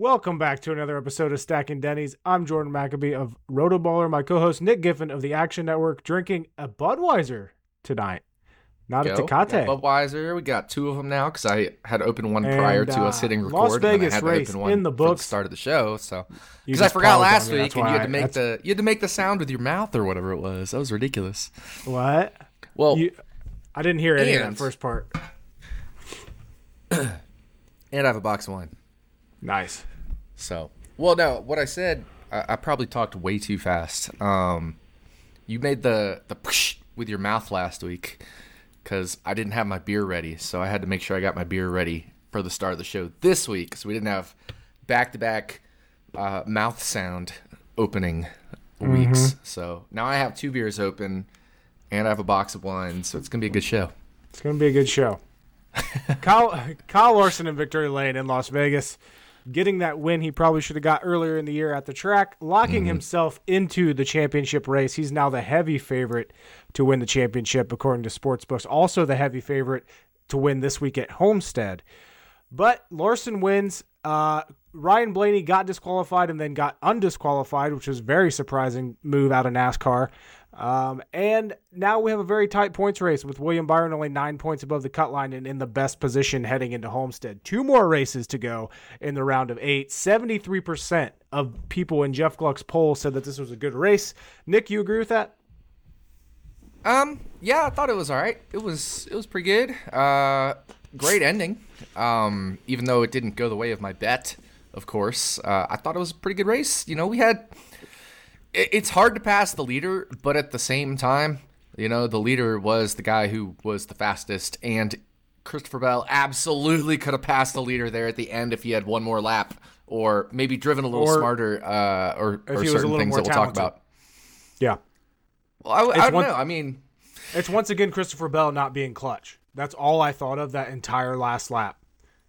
Welcome back to another episode of Stacking Dennys. I'm Jordan McAbee of RotoBaller. My co-host Nick Giffen of the Action Network drinking a Budweiser tonight, not Go. a Tecate. Budweiser. We got two of them now because I had opened one And, prior to uh, us hitting Las record. and Vegas I had to race in the books. start of the show. So because I forgot last week and you had to make I- the you had to make the sound with your mouth or whatever it was. That was ridiculous. What? Well, You, I didn't hear any of that first part. and I have a box of wine. Nice. So, well, no, what I said, I, I probably talked way too fast. Um, you made the the with your mouth last week because I didn't have my beer ready, so I had to make sure I got my beer ready for the start of the show this week because we didn't have back to back mouth sound opening weeks. So now I have two beers open and I have a box of wine, so it's gonna be a good show. It's going to be a good show. Kyle, Kyle Larson in Victory Lane in Las Vegas, getting that win he probably should have got earlier in the year at the track, locking himself into the championship race. He's now the heavy favorite to win the championship, according to sportsbooks. Also, the heavy favorite to win this week at Homestead. But Larson wins. Uh, Ryan Blaney got disqualified and then got undisqualified, which was a very surprising move out of NASCAR. Um, and now we have a very tight points race with William Byron only nine points above the cut line and in the best position heading into Homestead. Two more races to go in the round of eight. 73% of people in Jeff Gluck's poll said that this was a good race. Nick, you agree with that? Um, yeah, I thought it was all right. It was it was pretty good. Uh, great ending. Um, even though it didn't go the way of my bet, of course, uh, I thought it was a pretty good race. You know, we had. It, it's hard to pass the leader, but at the same time, you know, the leader was the guy who was the fastest, and Christopher Bell absolutely could have passed the leader there at the end if he had one more lap, or maybe driven a little Or smarter, uh, or, or he was a certain things that we'll talk about. Yeah. Well, I, I don't one- know. I mean. It's once again Christopher Bell not being clutch. That's all I thought of that entire last lap.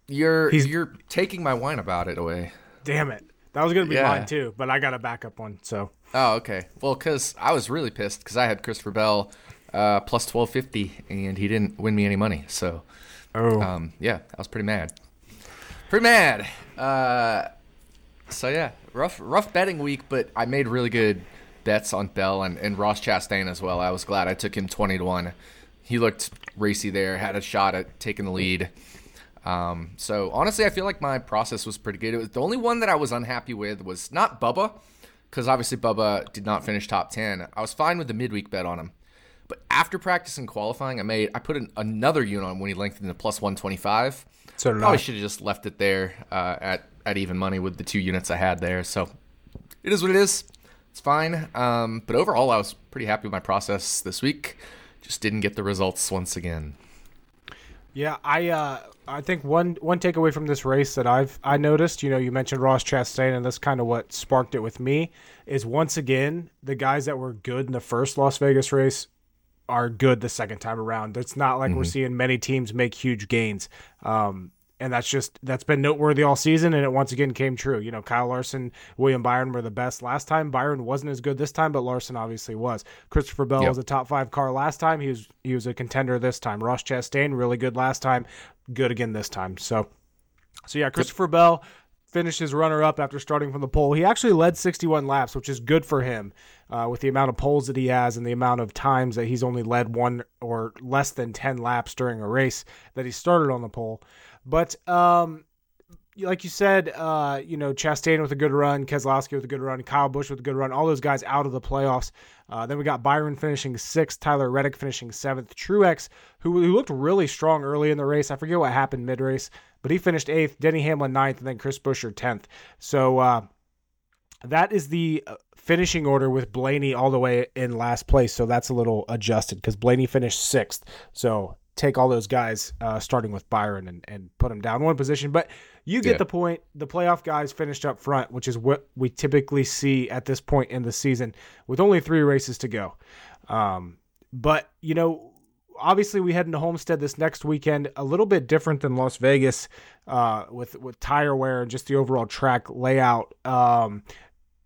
You're He's- you're taking my wine about it away. Damn it. That was going to be Yeah. mine too, but I got a backup one. So Oh, okay. Well, because I was really pissed because I had Christopher Bell uh, plus twelve fifty, and he didn't win me any money. So, Oh. um, yeah, I was pretty mad. Pretty mad. Uh, so yeah, rough rough betting week, but I made really good bets on Bell and, and Ross Chastain as well. I was glad I took him twenty to one. He looked racy there, had a shot at taking the lead. Um, so honestly, I feel like my process was pretty good. It was the only one that I was unhappy with was not Bubba, because obviously Bubba did not finish top ten. I was fine with the midweek bet on him, but after practice and qualifying, I made I put in another unit on when he lengthened to plus one twenty five. So Probably I. should have just left it there uh, at at even money with the two units I had there. So it is what it is. It's fine. Um, but overall, I was pretty happy with my process this week. Just didn't get the results once again. Yeah, I uh, I think one one takeaway from this race that I've I noticed, you know, you mentioned Ross Chastain, and that's kind of what sparked it with me. Is once again the guys that were good in the first Las Vegas race are good the second time around. It's not like we're seeing many teams make huge gains. Um, and that's just that's been noteworthy all season, and it once again came true. You know, Kyle Larson, William Byron were the best last time. Byron wasn't as good this time, but Larson obviously was. Christopher Bell Yep. was a top five car last time. He was he was a contender this time. Ross Chastain really good last time, good again this time. So, so yeah, Christopher Bell finished his runner up after starting from the pole. He actually led 61 laps, which is good for him uh, with the amount of poles that he has and the amount of times that he's only led one or less than 10 laps during a race that he started on the pole. But um, like you said, uh, you know, Chastain with a good run, Keselowski with a good run, Kyle Busch with a good run, all those guys out of the playoffs. Uh, then we got Byron finishing sixth, Tyler Reddick finishing seventh, Truex, who, who looked really strong early in the race. I forget what happened mid race, but he finished eighth, Denny Hamlin ninth, and then Chris Buescher tenth. So uh, that is the uh, finishing order with Blaney all the way in last place. So that's a little adjusted because Blaney finished sixth. So take all those guys uh, starting with Byron and, and put them down one position. But you get Yeah. the point. The playoff guys finished up front, which is what we typically see at this point in the season with only three races to go. Um, but, you know, obviously we head into Homestead this next weekend, a little bit different than Las Vegas uh, with, with tire wear and just the overall track layout. Um,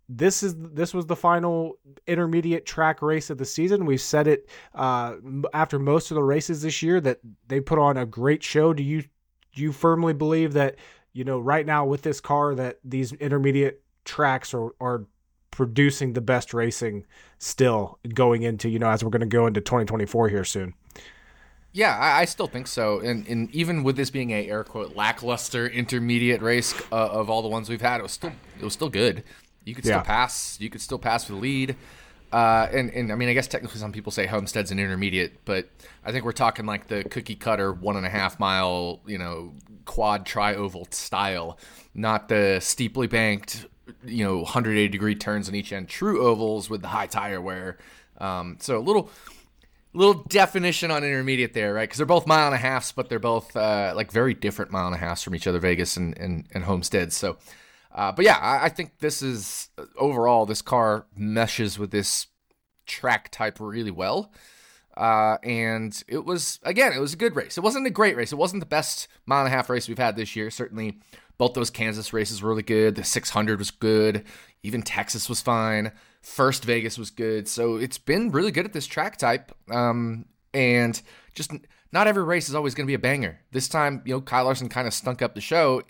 this is this was the final intermediate track race of the season. We've said it uh, after most of the races this year that they put on a great show. Do you do you firmly believe that you know, right now with this car, that these intermediate tracks are are producing the best racing still going into you know as we're going to go into 2024 here soon. Yeah, I, I, still think so, and and even with this being a air quote lackluster intermediate race uh, of all the ones we've had, it was still it was still good. You could still yeah. pass. You could still pass for the lead. Uh, and, and I mean, I guess technically some people say Homestead's an intermediate, but I think we're talking like the cookie cutter one and a half mile, you know, quad tri oval style, not the steeply banked, you know, 180 degree turns on each end, true ovals with the high tire wear. Um, so a little little definition on intermediate there, right? Because they're both mile and a halfs, but they're both uh, like very different mile and a halfs from each other, Vegas and and, and Homestead. So, uh, but yeah, I, I, think this is overall this car meshes with this track type really well. Uh, and it was again, it was a good race. It wasn't a great race. It wasn't the best mile and a half race we've had this year. Certainly, both those Kansas races were really good. The 600 was good. Even Texas was fine. First Vegas was good. So it's been really good at this track type. Um, and just not every race is always going to be a banger. This time, you know, Kyle Larson kind of stunk up the show,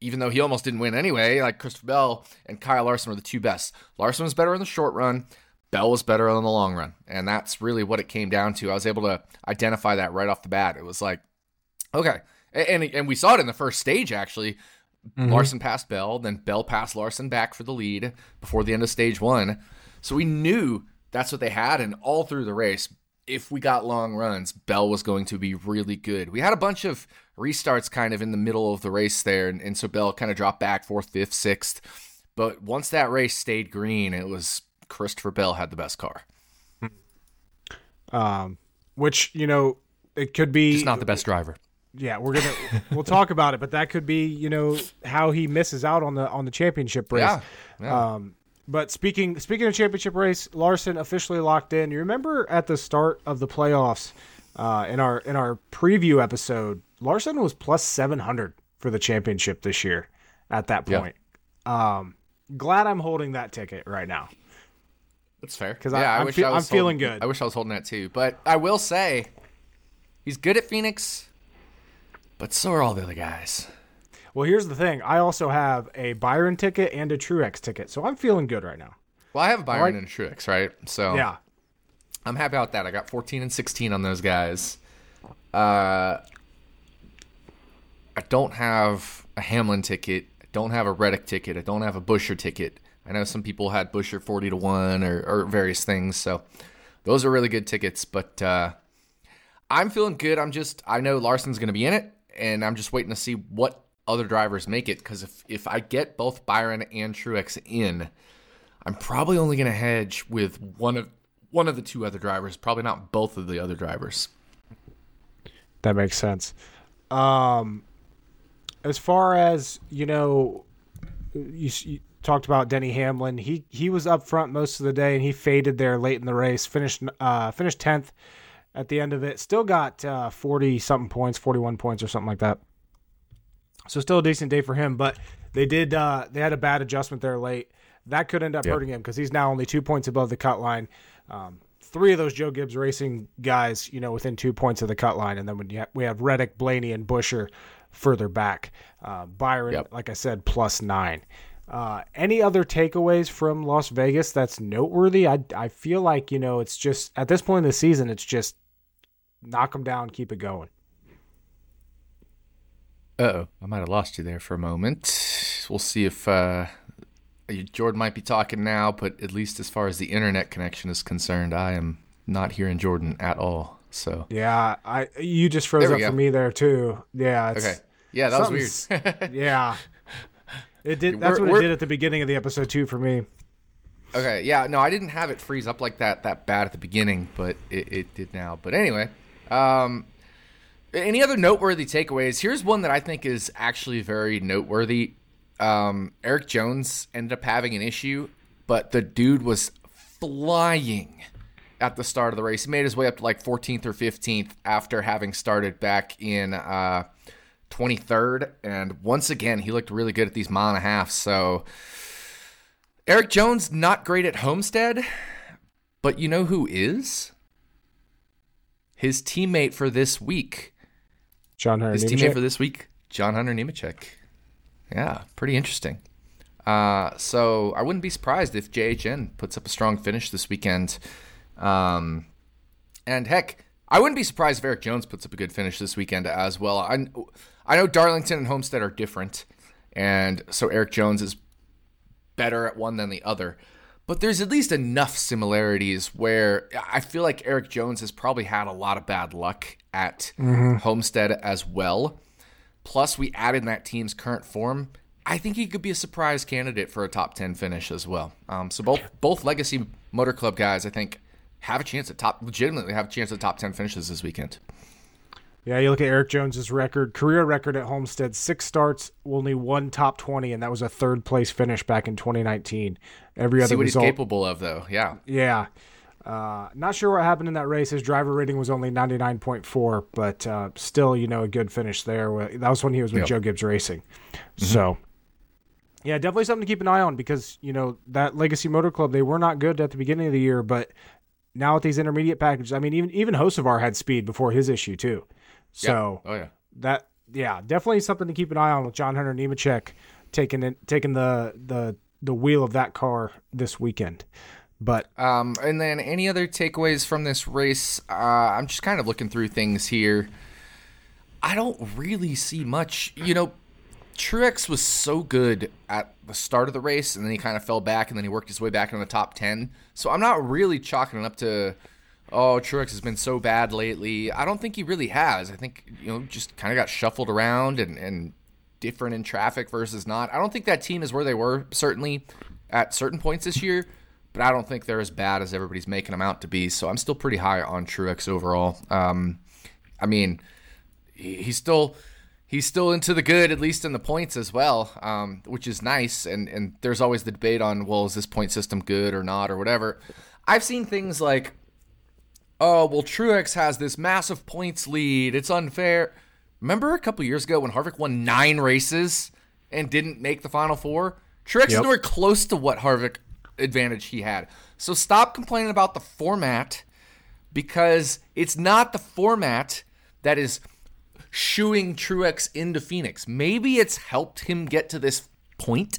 even though he almost didn't win anyway. Like Christopher Bell and Kyle Larson were the two best. Larson was better in the short run. Bell was better in the long run. And that's really what it came down to. I was able to identify that right off the bat. It was like, okay. And, and we saw it in the first stage, actually. Mm-hmm. Larson passed Bell, then Bell passed Larson back for the lead before the end of stage one. So we knew that's what they had. And all through the race, if we got long runs, Bell was going to be really good. We had a bunch of restarts kind of in the middle of the race there. And, and so Bell kind of dropped back fourth, fifth, sixth. But once that race stayed green, it was Christopher Bell had the best car. Um, which, you know, it could be. Just not the best driver yeah, we're gonna we'll talk about it, but that could be you know how he misses out on the on the championship race. Yeah, yeah. Um, but speaking speaking of championship race, Larson officially locked in. You remember at the start of the playoffs, uh, in our in our preview episode, Larson was plus seven hundred for the championship this year. At that point, um, glad I'm holding that ticket right now. That's fair because yeah, I, am fe- I'm feeling good. I wish I was holding that too, but I will say he's good at Phoenix but so are all the other guys. Well, here's the thing. I also have a Byron ticket and a Truex ticket, so I'm feeling good right now. Well, I have a Byron like, and Truex, right? So yeah, I'm happy about that. I got 14 and 16 on those guys. Uh, I don't have a Hamlin ticket. I don't have a Reddick ticket. I don't have a Buescher ticket. I know some people had Buescher 40 to one or, or various things. So those are really good tickets. But uh, I'm feeling good. I'm just I know Larson's going to be in it and I'm just waiting to see what other drivers make it. Because if if I get both Byron and Truex in, I'm probably only going to hedge with one of one of the two other drivers. Probably not both of the other drivers. That makes sense. Um, as far as you know, you, you, talked about Denny Hamlin. He he was up front most of the day, and he faded there late in the race. Finished uh, finished tenth at the end of it. Still got uh, 40 something points, 41 points or something like that. So still a decent day for him, but they did uh, they had a bad adjustment there late. That could end up yep. hurting him because he's now only two points above the cut line. Um, three of those Joe Gibbs Racing guys, you know, within two points of the cut line, and then when we have Reddick, Blaney, and Buescher further back. Uh, Byron, yep. like I said, plus nine. Uh, any other takeaways from Las Vegas that's noteworthy? I I feel like you know it's just at this point in the season, it's just knock them down, keep it going. Oh, I might have lost you there for a moment. We'll see if uh, Jordan might be talking now, but at least as far as the internet connection is concerned, I am not hearing Jordan at all. So yeah, I you just froze up go. for me there too. Yeah. okay. Yeah, that was weird. yeah. It did. That's we're, what it did at the beginning of the episode too for me. Okay, yeah, no, I didn't have it freeze up like that that bad at the beginning, but it, it did now. But anyway, um, any other noteworthy takeaways? Here's one that I think is actually very noteworthy. Um, Erik Jones ended up having an issue, but the dude was flying at the start of the race. He made his way up to like 14th or 15th after having started back in uh, 23rd. And once again, he looked really good at these mile and a half. So Erik Jones, not great at Homestead, but you know who is? His teammate for this week. John Hunter His Nemechek? teammate for this week, John Hunter Nemechek. Yeah, pretty interesting. Uh, so I wouldn't be surprised if JHN puts up a strong finish this weekend. Um, and heck, I wouldn't be surprised if Erik Jones puts up a good finish this weekend as well. I, I know Darlington and Homestead are different, and so Erik Jones is better at one than the other. But there's at least enough similarities where I feel like Erik Jones has probably had a lot of bad luck at mm-hmm. Homestead as well. Plus, we added in that team's current form. I think he could be a surprise candidate for a top ten finish as well. Um, so both both Legacy Motor Club guys, I think, have a chance at top legitimately have a chance at top ten finishes this weekend. Yeah, you look at Erik Jones's record, career record at Homestead, six starts, only one top twenty, and that was a third place finish back in 2019. Every other See what result, he's capable of, though. Yeah, yeah. Uh, not sure what happened in that race. His driver rating was only 99.4, but uh, still, you know, a good finish there. That was when he was with yep. Joe Gibbs Racing. Mm-hmm. So, yeah, definitely something to keep an eye on because, you know, that Legacy Motor Club, they were not good at the beginning of the year, but now with these intermediate packages, I mean, even even Hocevar had speed before his issue, too. So oh yeah, that yeah, definitely something to keep an eye on with John Hunter Nemechek taking it, taking the the the wheel of that car this weekend. But um, and then any other takeaways from this race? Uh, I'm just kind of looking through things here. I don't really see much. You know, Truex was so good at the start of the race, and then he kind of fell back, and then he worked his way back in the top ten. So I'm not really chalking it up to oh, Truex has been so bad lately. I don't think he really has. I think, you know, just kind of got shuffled around and, and different in traffic versus not. I don't think that team is where they were, certainly at certain points this year, but I don't think they're as bad as everybody's making them out to be. So I'm still pretty high on Truex overall. Um, I mean, he's still. He's still into the good, at least in the points as well, um, which is nice. And and there's always the debate on, well, is this point system good or not or whatever. I've seen things like oh, well, Truex has this massive points lead. It's unfair. Remember a couple years ago when Harvick won nine races and didn't make the final four? Truex yep. is nowhere close to what Harvick advantage he had. So stop complaining about the format because it's not the format that is shooing Truex into Phoenix. Maybe it's helped him get to this point,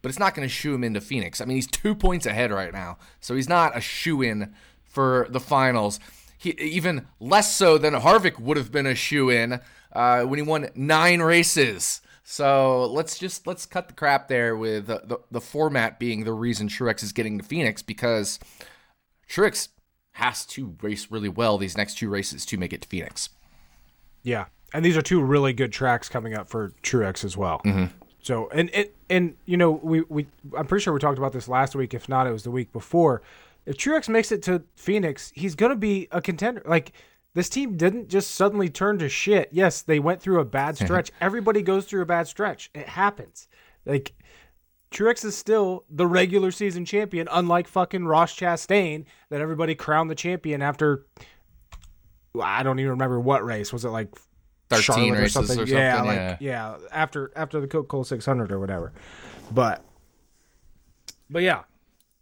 but it's not going to shoe him into Phoenix. I mean, he's two points ahead right now, so he's not a shoe in for the finals. He, even less so than Harvick would have been a shoe in uh, when he won nine races. So let's just let's cut the crap there with the, the, the format being the reason Truex is getting to Phoenix because Truex has to race really well these next two races to make it to Phoenix. Yeah, and these are two really good tracks coming up for Truex as well. Mm-hmm. So and and and you know we we I'm pretty sure we talked about this last week. If not, it was the week before if Truex makes it to Phoenix, he's going to be a contender. Like this team didn't just suddenly turn to shit. Yes, they went through a bad stretch. Everybody goes through a bad stretch. It happens. Like Truex is still the regular season champion, unlike fucking Ross Chastain that everybody crowned the champion after. I don't even remember what race was it like. 13 Charlotte or something? Or something? Yeah, like yeah. yeah, after after the Coca Cola 600 or whatever. But but yeah,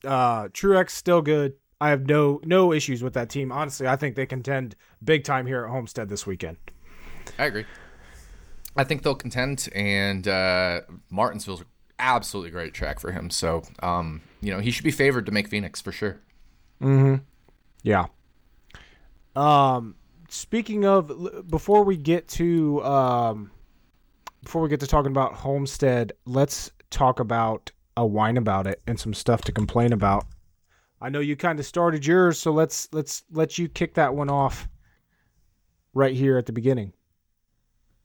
uh, Truex still good. I have no no issues with that team. Honestly, I think they contend big time here at Homestead this weekend. I agree. I think they'll contend, and uh, Martinsville's absolutely great track for him. So, um, you know, he should be favored to make Phoenix for sure. Hmm. Yeah. Um. Speaking of, before we get to um, before we get to talking about Homestead, let's talk about a whine about it and some stuff to complain about. I know you kind of started yours, so let's let's let you kick that one off right here at the beginning.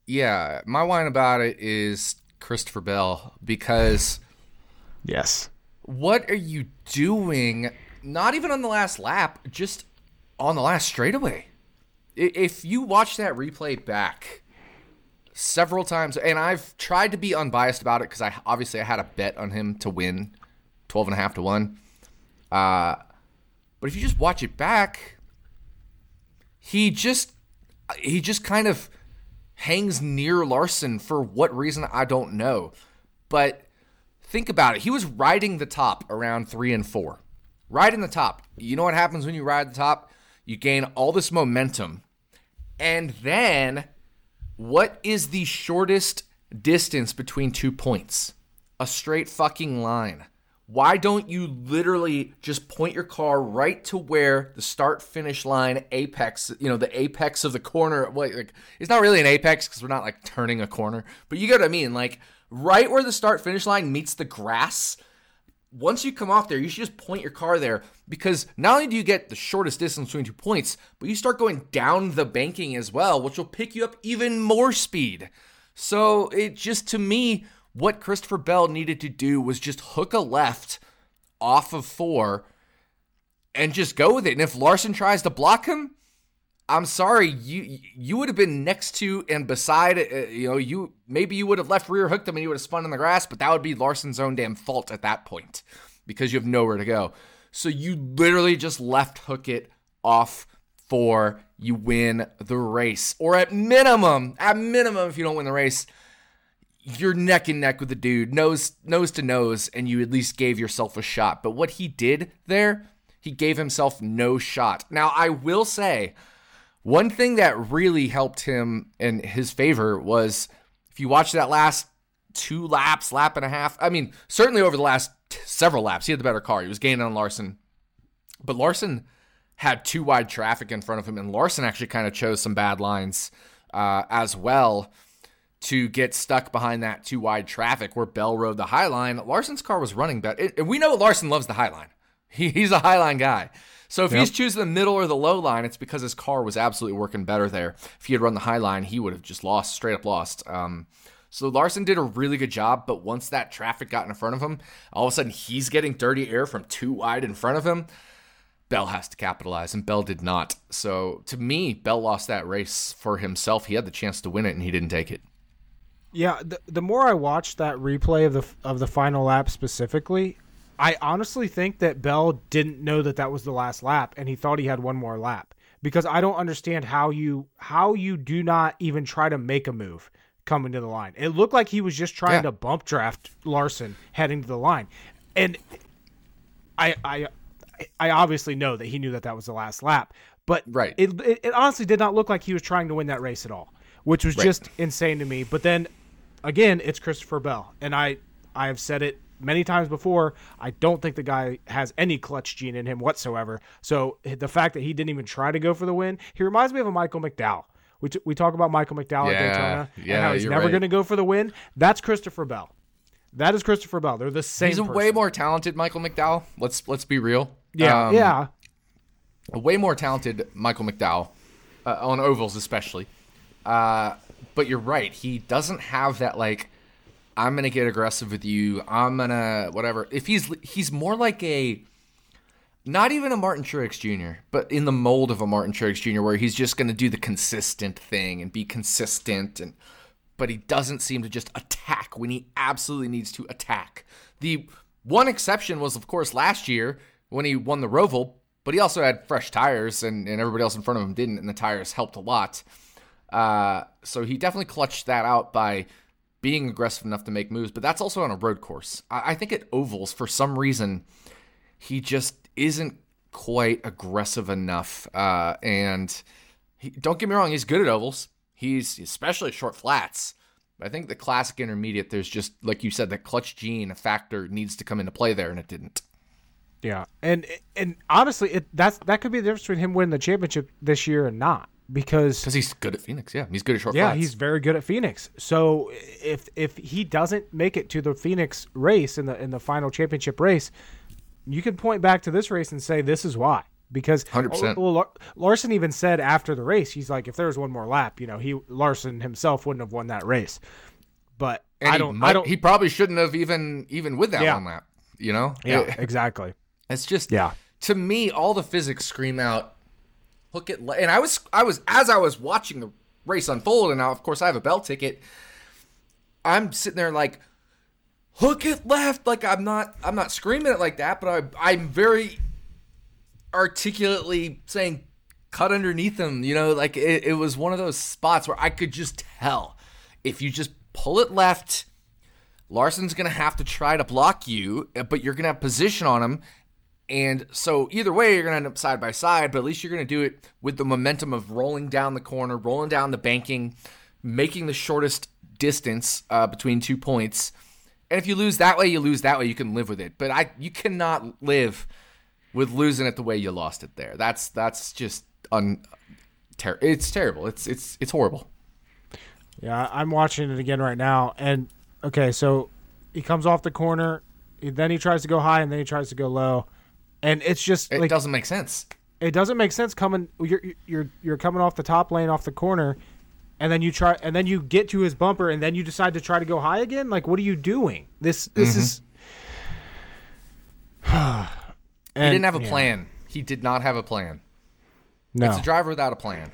Yeah, my whine about it is Christopher Bell because yes. What are you doing? Not even on the last lap, just on the last straightaway. If you watch that replay back, several times, and I've tried to be unbiased about it because I obviously I had a bet on him to win 12 and a half to 1. Uh, but if you just watch it back, he just he just kind of hangs near Larson for what reason I don't know. But think about it. He was riding the top around 3 and 4. Riding the top. You know what happens when you ride the top? You gain all this momentum. And then what is the shortest distance between two points, a straight fucking line. Why don't you literally just point your car right to where the start finish line apex, you know, the apex of the corner? Like, it's not really an apex because we're not like turning a corner, but you get what I mean. Like, right where the start finish line meets the grass. Once you come off there, you should just point your car there because not only do you get the shortest distance between two points, but you start going down the banking as well, which will pick you up even more speed. So it just to me what Christopher Bell needed to do was just hook a left off of four and just go with it. And if Larson tries to block him, I'm sorry, you you would have been next to and beside, uh, you know, you maybe you would have left rear hooked him and he would have spun in the grass, but that would be Larson's own damn fault at that point because you have nowhere to go. So you literally just left hook it off for you win the race, or at minimum, at minimum, if you don't win the race, you're neck and neck with the dude, nose nose to nose, and you at least gave yourself a shot. But what he did there, he gave himself no shot. Now I will say, one thing that really helped him in his favor was if you watch that last two laps, lap and a half. I mean, certainly over the last several laps, he had the better car. He was gaining on Larson, but Larson had too wide traffic in front of him, and Larson actually kind of chose some bad lines uh, as well to get stuck behind that too wide traffic where Bell rode the high line. Larson's car was running better. And we know Larson loves the high line. He, he's a high line guy. So if yep. he's choosing the middle or the low line, it's because his car was absolutely working better there. If he had run the high line, he would have just lost, straight up lost. Um, so Larson did a really good job, but once that traffic got in front of him, all of a sudden he's getting dirty air from too wide in front of him. Bell has to capitalize, and Bell did not. So to me, Bell lost that race for himself. He had the chance to win it, and he didn't take it. Yeah, the, the more I watched that replay of the of the final lap specifically, I honestly think that Bell didn't know that that was the last lap, and he thought he had one more lap. Because I don't understand how you how you do not even try to make a move coming to the line. It looked like he was just trying yeah. to bump draft Larson heading to the line, and I I I obviously know that he knew that that was the last lap, but right. it, it, it honestly did not look like he was trying to win that race at all, which was right. just insane to me. But then again, it's Christopher Bell, and I I have said it many times before. I don't think the guy has any clutch gene in him whatsoever. So the fact that he didn't even try to go for the win, he reminds me of a Michael McDowell. We, t- we talk about Michael McDowell yeah, at Daytona yeah, and how he's never right. going to go for the win. That's Christopher Bell. That is Christopher Bell. They're the same. He's a person. way more talented Michael McDowell. Let's let's be real. Yeah, um, yeah. A way more talented Michael McDowell uh, on ovals, especially. Uh, but you're right. He doesn't have that like I'm gonna get aggressive with you. I'm gonna whatever. If he's he's more like a not even a Martin Truex Jr., but in the mold of a Martin Truex Jr., where he's just gonna do the consistent thing and be consistent, and but he doesn't seem to just attack when he absolutely needs to attack. The one exception was, of course, last year when he won the Roval, but he also had fresh tires, and, and everybody else in front of him didn't, and the tires helped a lot. Uh, so he definitely clutched that out by being aggressive enough to make moves, but that's also on a road course. I, I think at ovals, for some reason, he just isn't quite aggressive enough. Uh, and he, don't get me wrong, he's good at ovals. He's especially short flats. I think the classic intermediate, there's just like you said, the clutch gene factor needs to come into play there, and it didn't. Yeah, and and honestly, it that's that could be the difference between him winning the championship this year and not because because he's good at Phoenix. Yeah, he's good at short. Yeah, flats. he's very good at Phoenix. So if if he doesn't make it to the Phoenix race in the in the final championship race, you can point back to this race and say this is why. Because 100%. Well, Larson even said after the race, he's like, if there was one more lap, you know, he Larson himself wouldn't have won that race. But and I don't, might, I don't. He probably shouldn't have even even with that yeah. one lap. You know? Yeah, it, exactly. It's just yeah. To me, all the physics scream out hook it. Le- and I was, I was, as I was watching the race unfold, and now, of course, I have a bell ticket. I'm sitting there like, hook it left. Like I'm not, I'm not screaming it like that, but I, I'm very articulately saying, cut underneath him. You know, like it, it was one of those spots where I could just tell if you just pull it left. Larson's going to have to try to block you, but you're going to have position on him, and so either way, you're going to end up side by side, but at least you're going to do it with the momentum of rolling down the corner, rolling down the banking, making the shortest distance uh, between two points. And if you lose that way, you lose that way. You can live with it. But I, you cannot live with losing it the way you lost it there. That's that's just un. Ter- it's terrible. It's it's it's horrible. Yeah, I'm watching it again right now, and okay, so he comes off the corner, then he tries to go high, and then he tries to go low, and it's just It like doesn't make sense. it doesn't make sense coming. You're you're you're coming off the top lane off the corner, and then you try, and then you get to his bumper, and then you decide to try to go high again. Like, what are you doing? This this mm-hmm. is. He didn't have a plan. He did not have a plan. No, It's a driver without a plan.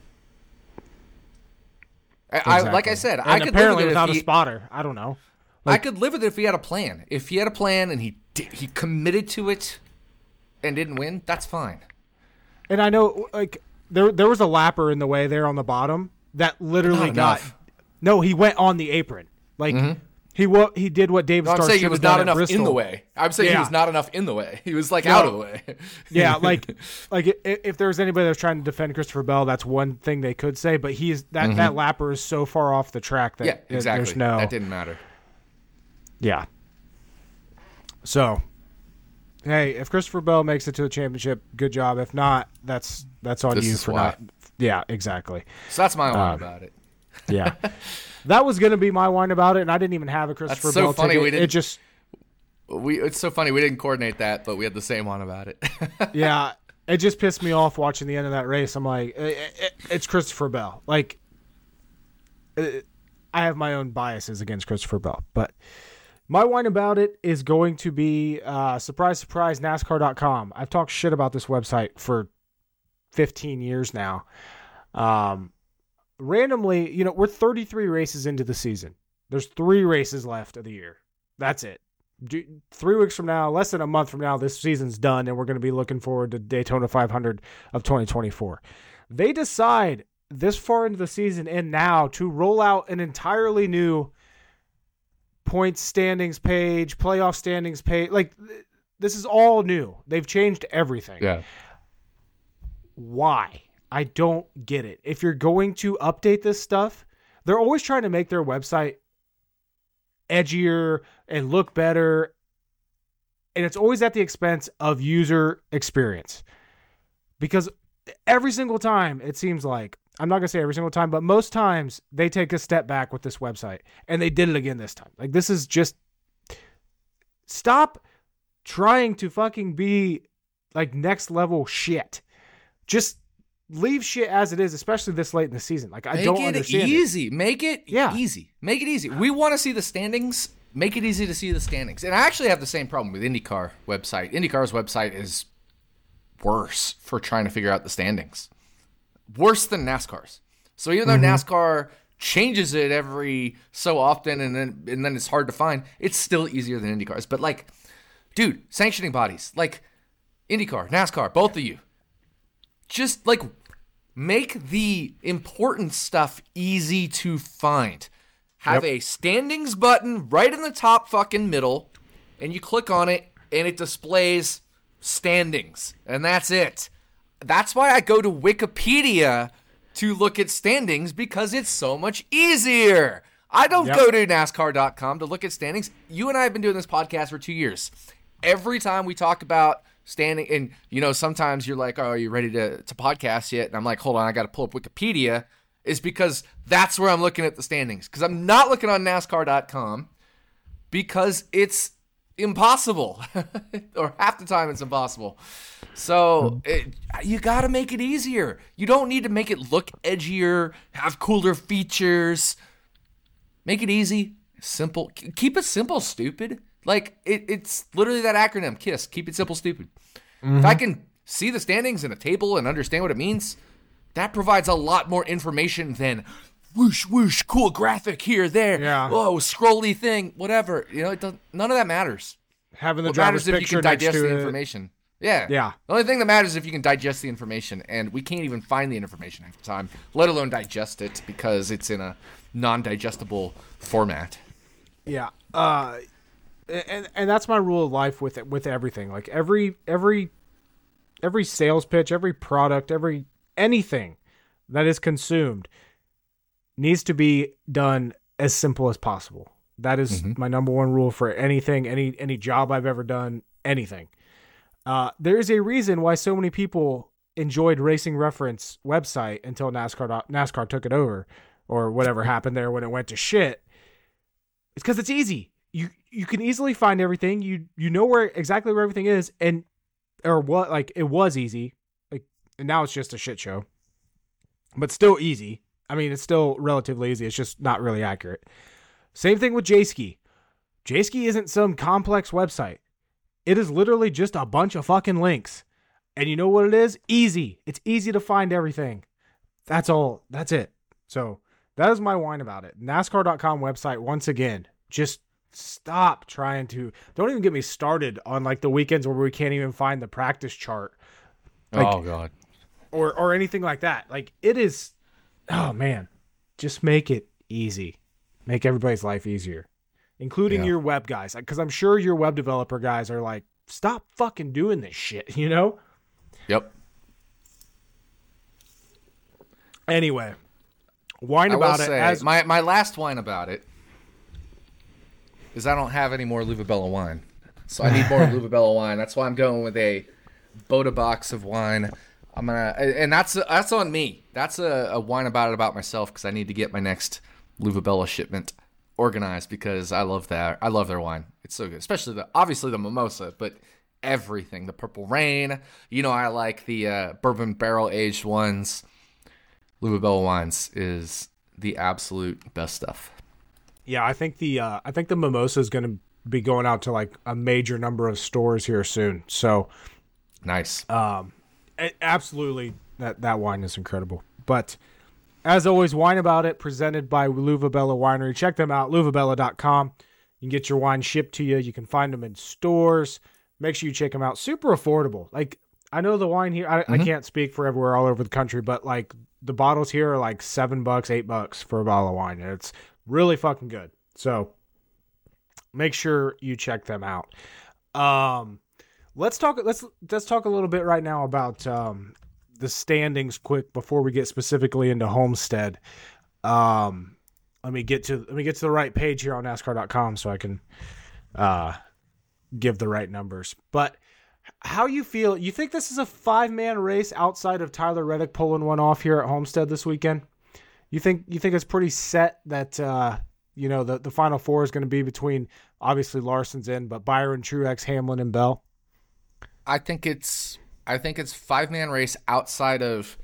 I, I like I said, And I could live with it without if a spotter. I don't know. I could live with it if he had a plan. If he had a plan and he did, he committed to it and didn't win, that's fine. And I know, like there there was a lapper in the way there on the bottom that literally Not got. enough. No, he went on the apron. Like he wa- he did what David I'm saying it was not enough in the way. I'm saying he was not enough in the way. He was like No. out of the way. Yeah, like like if there was anybody that was trying to defend Christopher Bell, that's one thing they could say. But he is that that lapper is so far off the track that Mm-hmm. yeah, exactly. there's no That didn't matter. yeah. So, hey, if Christopher Bell makes it to the championship, good job. If not, that's that's on This you for why. not. Yeah, exactly. So that's my line Um, about it. Yeah, that was gonna be my whine about it, and I didn't even have a Christopher that's so Bell funny ticket. we It didn't- it just We it's so funny we didn't coordinate that, but we had the same one about it. yeah, it just pissed me off watching the end of that race. I'm like, it, it, it's Christopher Bell. Like, uh, I have my own biases against Christopher Bell, but my whine about it is going to be uh, surprise, surprise, NASCAR.com. I've talked shit about this website for 15 years now. Um, randomly, you know, we're 33 races into the season. There's three races left of the year. That's it. Three weeks from now, less than a month from now, this season's done, and we're going to be looking forward to Daytona 500 of 2024. They decide this far into the season and now to roll out an entirely new points standings page, playoff standings page. Like th- this is all new. They've changed everything yeah. why? I don't get it. If you're going to update this stuff, they're always trying to make their website edgier and look better. And it's always at the expense of user experience. Because every single time, it seems like, I'm not going to say every single time, but most times they take a step back with this website. And they did it again this time. Like, this is just. Stop trying to fucking be like next level shit just leave shit as it is, especially this late in the season. Like I Make don't it understand. it. easy. Make it Yeah. easy. Make it easy. We want to see the standings. Make it easy to see the standings. And I actually have the same problem with IndyCar website. IndyCar's website is worse for trying to figure out the standings. Worse than NASCAR's. So even though mm-hmm. NASCAR changes it every so often and then and then it's hard to find, it's still easier than IndyCar's. But like, dude, sanctioning bodies, like IndyCar, NASCAR, both of you, just like make the important stuff easy to find. Have a standings button right in the top fucking middle, and you click on it, and it displays standings, and that's it. That's why I go to Wikipedia to look at standings because it's so much easier. I don't Yep. go to NASCAR.com to look at standings. You and I have been doing this podcast for two years. Every time we talk about standing, and you know, sometimes you're like, "Oh, are you ready to to podcast yet?" And I'm like, "Hold on, I got to pull up Wikipedia." Is because that's where I'm looking at the standings because I'm not looking on NASCAR.com because it's impossible, or half the time it's impossible. So hmm. it, you got to make it easier. You don't need to make it look edgier, have cooler features. Make it easy, simple. Keep it simple, stupid. Like it, it's literally that acronym KISS. Keep it simple, stupid. If I mm-hmm. can see the standings in a table and understand what it means, that provides a lot more information than whoosh whoosh, cool graphic here, there. Yeah. Oh, scrolly thing, whatever. You know, it doesn't, none of that matters. Having the What driver's matters if you picture can digest the it. information. Yeah. Yeah. The only thing that matters is if you can digest the information, and we can't even find the information half the time, let alone digest it because it's in a non-digestible format. Yeah. Uh, and and that's my rule of life with with everything. Like every every every sales pitch, every product, every anything that is consumed needs to be done as simple as possible. That is my number one rule for anything, any any job I've ever done, anything. Uh, there is a reason why so many people enjoyed Racing Reference website until NASCAR NASCAR took it over, or whatever happened there when it went to shit. It's because it's easy. You you can easily find everything. You you know where exactly where everything is, and or what like it was easy. Like and now it's just a shit show, but still easy. I mean, it's still relatively easy. It's just not really accurate. Same thing with Jayski. Jayski isn't some complex website. It is literally just a bunch of fucking links. And you know what it is? Easy. It's easy to find everything. That's all. That's it. So that is my whine about it. NASCAR.com website, once again, just stop trying to. Don't even get me started on like the weekends where we can't even find the practice chart Like- oh god. or or anything like that. Like it is. Oh man, just make it easy. Make everybody's life easier, including Yeah. your web guys. Because I'm sure your web developer guys are like, stop fucking doing this shit. You know. Yep. Anyway, whine I about it say as my my last wine about it is I don't have any more L'uva Bella wine, so I need more L'uva Bella wine. That's why I'm going with a Bota Box of wine. I'm gonna, and that's that's on me. That's a, a wine about it about myself because I need to get my next L'uva Bella shipment organized because I love that. I love their wine. It's so good, especially the obviously the mimosa, but everything. The Purple Rain. You know, I like the uh, bourbon barrel aged ones. L'uva Bella wines is the absolute best stuff. yeah, I think the uh, I think the mimosa is going to be going out to like a major number of stores here soon. So Nice. Um, absolutely, that that wine is incredible. But as always, wine about it presented by L'uva Bella Winery. Check them out, luvabella.com. You can get your wine shipped to you. You can find them in stores. Make sure you check them out. Super affordable. Like I know the wine here. I, I can't speak for everywhere all over the country, but like the bottles here are like seven bucks, eight bucks for a bottle of wine, and it's really fucking good. So make sure you check them out. Um, let's talk. Let's let's talk a little bit right now about um, the standings, quick before we get specifically into Homestead. Um, let me get to let me get to the right page here on NASCAR.com so I can uh, give the right numbers. But how you feel? You think this is a five man race outside of Tyler Reddick pulling one off here at Homestead this weekend? You think you think it's pretty set that uh, you know the the final four is going to be between obviously Larson's in, but Byron, Truex, Hamlin, and Bell. I think it's I think it's five man race outside of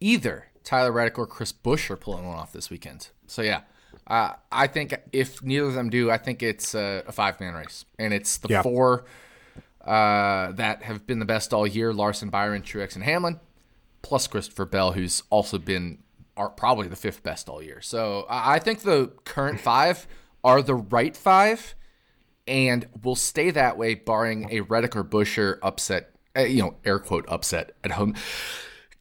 either Tyler Reddick or Chris Buescher pulling one off this weekend. So yeah, uh, I think if neither of them do, I think it's a, a five man race, and it's the Yeah. four uh, that have been the best all year: Larson, Byron, Truex, and Hamlin, plus Christopher Bell, who's also been are probably the fifth best all year. So I I think the current five are the right five and will stay that way, barring a Reddick or Buescher upset. Uh, you know, air quote upset at home.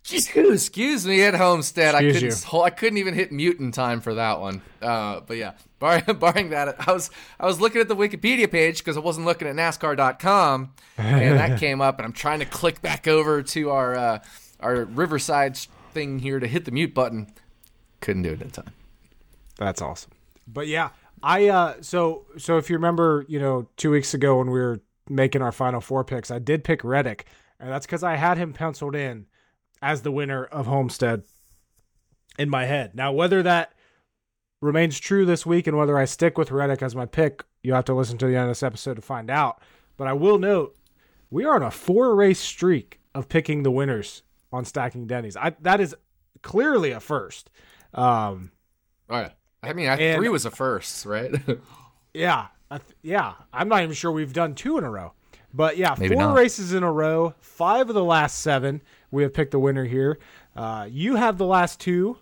Excuse, excuse me, at Homestead. I couldn't. you. I couldn't even hit mute in time for that one. Uh, but yeah, barring, barring that, I was I was looking at the Wikipedia page because I wasn't looking at NASCAR.com, and that came up, and I'm trying to click back over to our uh, our Riverside thing here to hit the mute button. Couldn't do it in time. That's awesome. But yeah, I uh so so if you remember, you know, two weeks ago when we were making our final four picks, I did pick Reddick, and that's because I had him penciled in as the winner of Homestead in my head. Now, whether that remains true this week and whether I stick with Reddick as my pick, you have to listen to the end of this episode to find out. But I will note we are on a four race streak of picking the winners on stacking Dennys. I that is clearly a first. Um All right. I mean, I, And- three was a first, right? Yeah, I th- yeah. I'm not even sure we've done two in a row, but yeah, Maybe four not. races in a row. Five of the last seven we have picked the winner here. Uh, you have the last two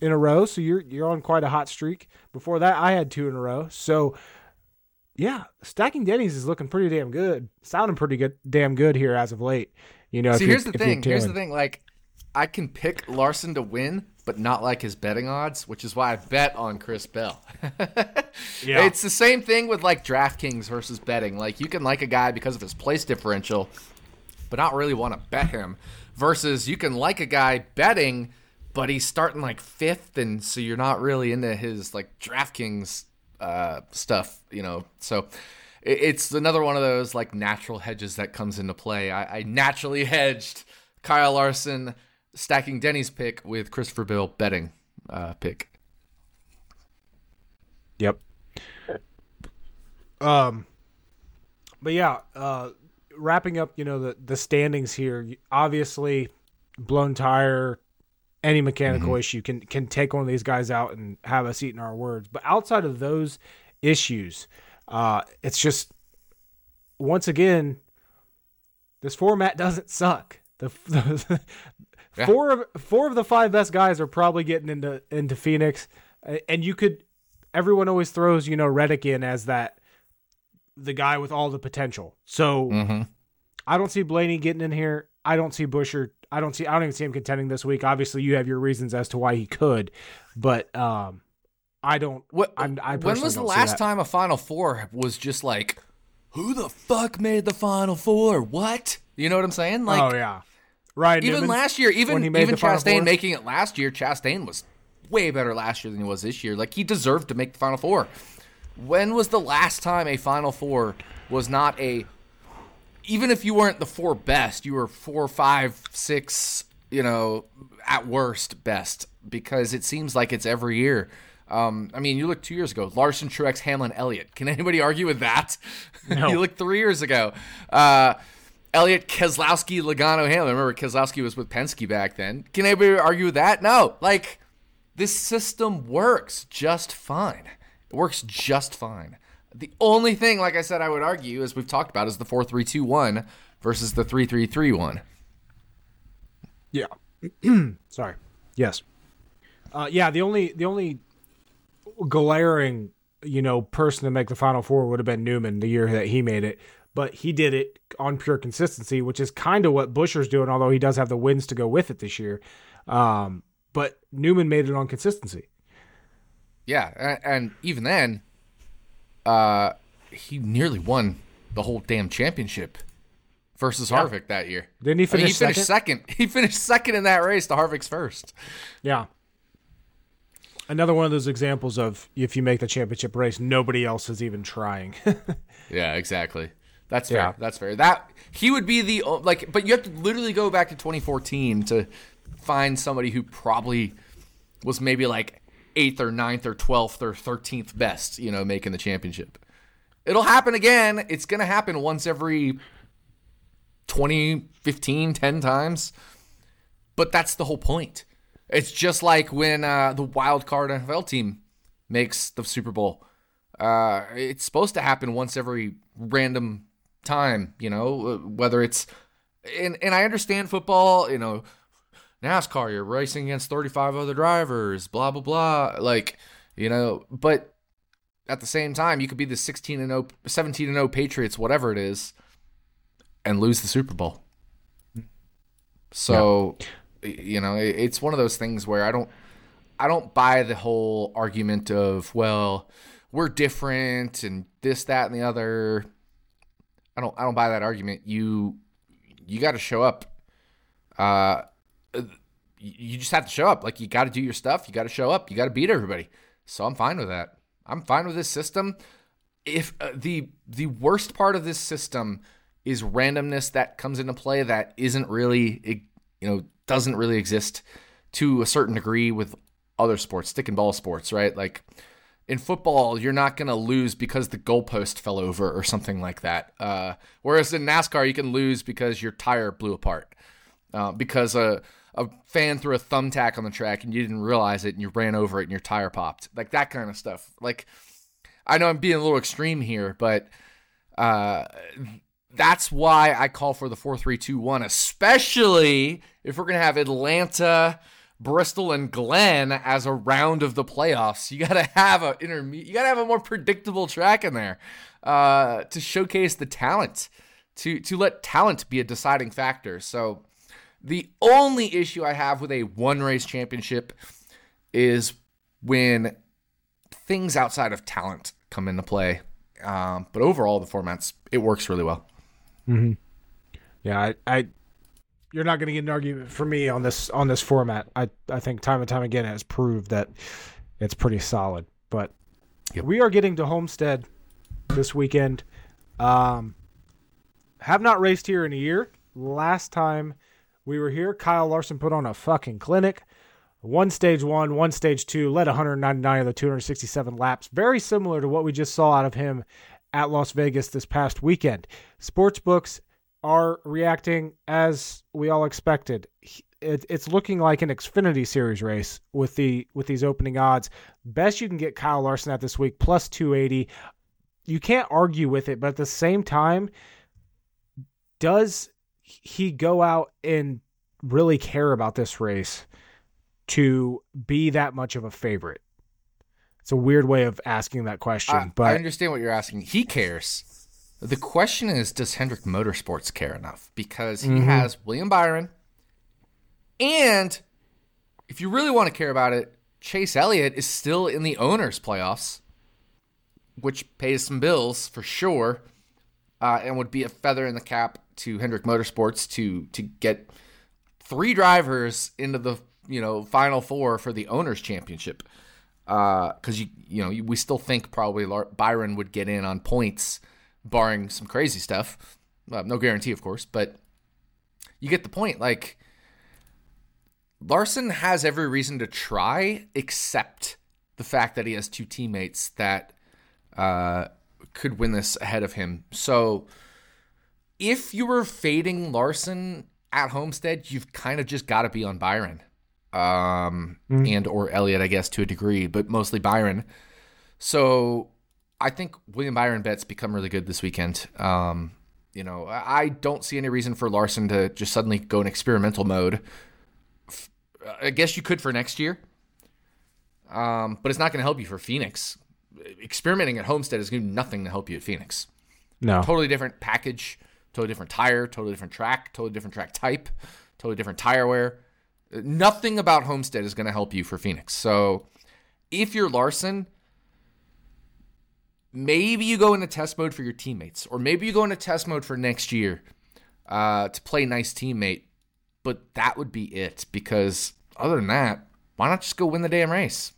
in a row, so you're you're on quite a hot streak. Before that, I had two in a row. So yeah, stacking Dennys is looking pretty damn good, sounding pretty good, damn good here as of late. You know, See, if here's the thing. Here's the thing. Like, I can pick Larson to win, but not like his betting odds, which is why I bet on Chris Bell. Yeah. It's the same thing with like DraftKings versus betting. Like, you can like a guy because of his place differential, but not really want to bet him. Versus, you can like a guy betting, but he's starting like fifth, and so you're not really into his like DraftKings uh, stuff, you know. So it's another one of those like natural hedges that comes into play. I, I naturally hedged Kyle Larson stacking Dennys pick with Christopher Bell betting uh, pick. Yep. Um, but yeah, uh, wrapping up, you know, the the standings here. Obviously, blown tire, any mechanical mm-hmm. issue can can take one of these guys out and have us eating our words. But outside of those issues, uh, it's just once again, this format doesn't suck. The, the yeah. four of four of the five best guys are probably getting into into Phoenix, and you could. Everyone always throws you know Reddick in as that the guy with all the potential. So mm-hmm. I don't see Blaney getting in here. I don't see Buescher. I don't see. I don't even see him contending this week. Obviously, you have your reasons as to why he could, but um, I don't. What? I'm, I when was the last time a Final Four was just like, who the fuck made the Final Four? What? You know what I'm saying? Like, oh yeah, right. Even last year, even even Chastain making it last year, Chastain was way better last year than he was this year. Like he deserved to make the Final Four. When was the last time a Final Four was not a even if you weren't the four best, you were four, five, six, you know, at worst best because it seems like it's every year. Um, I mean, you look two years ago, Larson, Truex, Hamlin, Elliott. Can anybody argue with that? No. you look three years ago, uh, Elliott, Keselowski, Logano, Hamlin. Remember, Keselowski was with Penske back then. Can anybody argue with that? No. Like, this system works just fine. It works just fine. The only thing, like I said, I would argue, as we've talked about, is the four three two one versus the three three three one. Yeah. Sorry. Yes. Uh, yeah. The only the only glaring you know person to make the final four would have been Newman the year that he made it, but he did it on pure consistency, which is kind of what Buescher's doing, although he does have the wins to go with it this year. Um, but Newman made it on consistency. Yeah, and, and even then, uh, he nearly won the whole damn championship versus yeah. Harvick that year. Didn't he finish? I mean, he finished second? second. He finished second in that race to Harvick's first. Yeah. Another one of those examples of if you make the championship race, nobody else is even trying. yeah, exactly. That's fair. Yeah. That's fair. That he would be the like, but you have to literally go back to 2014 to find somebody who probably was maybe like eighth or ninth or twelfth or thirteenth best, you know, making the championship. It'll happen again. It's going to happen once every 20, 15, 10 times. But that's the whole point. It's just like when uh, the wild card NFL team makes the Super Bowl. Uh, it's supposed to happen once every random time, you know, uh, whether it's and and I understand football, you know, NASCAR, you're racing against 35 other drivers, blah blah blah. Like, you know, but at the same time, you could be the 16 and 0, 17 and 0 Patriots, whatever it is, and lose the Super Bowl. So, yeah. you know, it's one of those things where I don't I don't buy the whole argument of, well, we're different and this that and the other. I don't I don't buy that argument. You you got to show up. Uh you just have to show up. Like you got to do your stuff. You got to show up. You got to beat everybody. So I'm fine with that. I'm fine with this system. If uh, the the worst part of this system is randomness that comes into play that isn't really it, you know doesn't really exist to a certain degree with other sports, stick and ball sports, right? Like in football, you're not going to lose because the goalpost fell over or something like that. Uh, whereas in NASCAR, you can lose because your tire blew apart, uh, because a a fan threw a thumbtack on the track and you didn't realize it and you ran over it and your tire popped. Like that kind of stuff. Like I know I'm being a little extreme here, but uh, that's why I call for the 4-3-2-1, especially if we're going to have Atlanta, Bristol and Glen as a round of the playoffs. You got to have a intermediate you got to have a more predictable track in there uh, to showcase the talent. To, to let talent be a deciding factor. So the only issue I have with a one race championship is when things outside of talent come into play. Um, but overall, the formats it works really well. Mm-hmm. Yeah, I, I you're not going to get an argument from me on this on this format. I I think time and time again has proved that it's pretty solid. But Yep. we are getting to Homestead this weekend. Um, have not raced here in a year. Last time we were here, Kyle Larson put on a fucking clinic. One stage one, one stage two, led 199 of the 267 laps. Very similar to what we just saw out of him at Las Vegas this past weekend. Sports books are reacting as we all expected. It, it's looking like an Xfinity Series race with the with these opening odds. Best you can get Kyle Larson at this week plus 280. You can't argue with it, but at the same time, does he go out and really care about this race to be that much of a favorite? It's a weird way of asking that question, I, but I understand what you're asking. He cares. The question is, does Hendrick Motorsports care enough? Because he Mhm. has William Byron, and if you really want to care about it, Chase Elliott is still in the owners' playoffs, which pays some bills for sure, uh, and would be a feather in the cap to Hendrick Motorsports to to get three drivers into the you know final four for the owners' championship because you you know we still think probably Byron would get in on points, barring some crazy stuff. Uh, no guarantee, of course, but you get the point. Like Larson has every reason to try, except the fact that he has two teammates that uh, could win this ahead of him. So if you were fading Larson at Homestead, you've kind of just got to be on Byron um, and or Elliott, I guess, to a degree, but mostly Byron. So I think William Byron bets become really good this weekend. Um, you know, I don't see any reason for Larson to just suddenly go in experimental mode. I guess you could for next year, um, but it's not going to help you for Phoenix. Experimenting at Homestead is going to do nothing to help you at Phoenix no. totally different package, totally different tire, totally different track, totally different track type, totally different tire wear. Nothing about Homestead is going to help you for Phoenix. So if you're Larson, maybe you go into test mode for your teammates, or maybe you go into test mode for next year uh, to play nice teammate. But that would be it because other than that, why not just go win the damn race?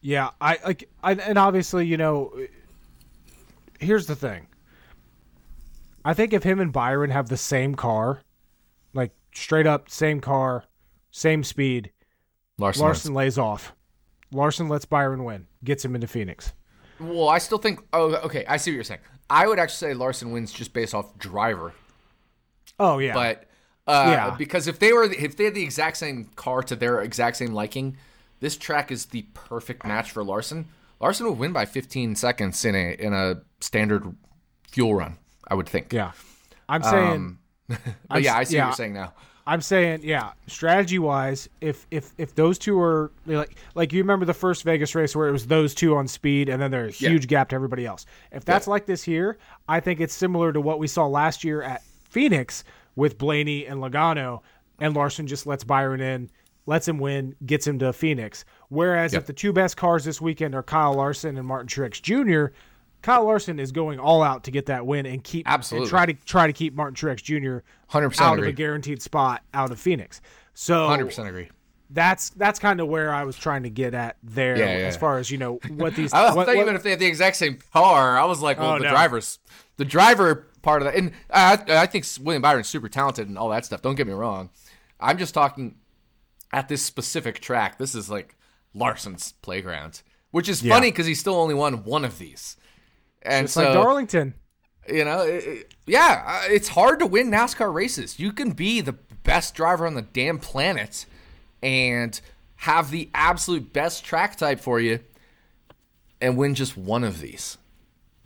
Yeah, I like, I, and obviously, you know, here's the thing. I think if him and Byron have the same car, like straight up same car, same speed, Larson. Larson lays off. Larson lets Byron win, gets him into Phoenix. Well, I still think. Oh, okay. I see what you're saying. I would actually say Larson wins just based off driver, Oh yeah, but uh, Yeah. because if they were if they had the exact same car to their exact same liking, this track is the perfect match for Larson. Larson would win by 15 seconds in a in a standard fuel run. I would think. yeah. I'm saying, Um, but I'm yeah, I see yeah. what you're saying now. I'm saying, yeah. Strategy wise, if if if those two are like like you remember the first Vegas race where it was those two on speed and then there's a Yeah. huge gap to everybody else. If that's like this here, I think it's similar to what we saw last year at Phoenix with Blaney and Logano, and Larson just lets Byron in, lets him win, gets him to Phoenix. Whereas Yep. if the two best cars this weekend are Kyle Larson and Martin Truex Jr., Kyle Larson is going all out to get that win and keep Absolutely. and try to try to keep Martin Truex Jr. 100% out agree. of a guaranteed spot out of Phoenix. So 100% agree. that's that's kind of where I was trying to get at there Yeah, yeah. as far as you know what these I what, thought you what- meant if they had the exact same car. I was like, well, Oh, the no. drivers, the driver part of that, and I, I think William Byron's super talented and all that stuff. Don't get me wrong. I'm just talking at this specific track. This is like Larson's playground, which is funny because he still only won one of these. And it's so, like Darlington. you know, it- it- yeah, uh, it's hard to win NASCAR races. You can be the best driver on the damn planet and have the absolute best track type for you and win just one of these.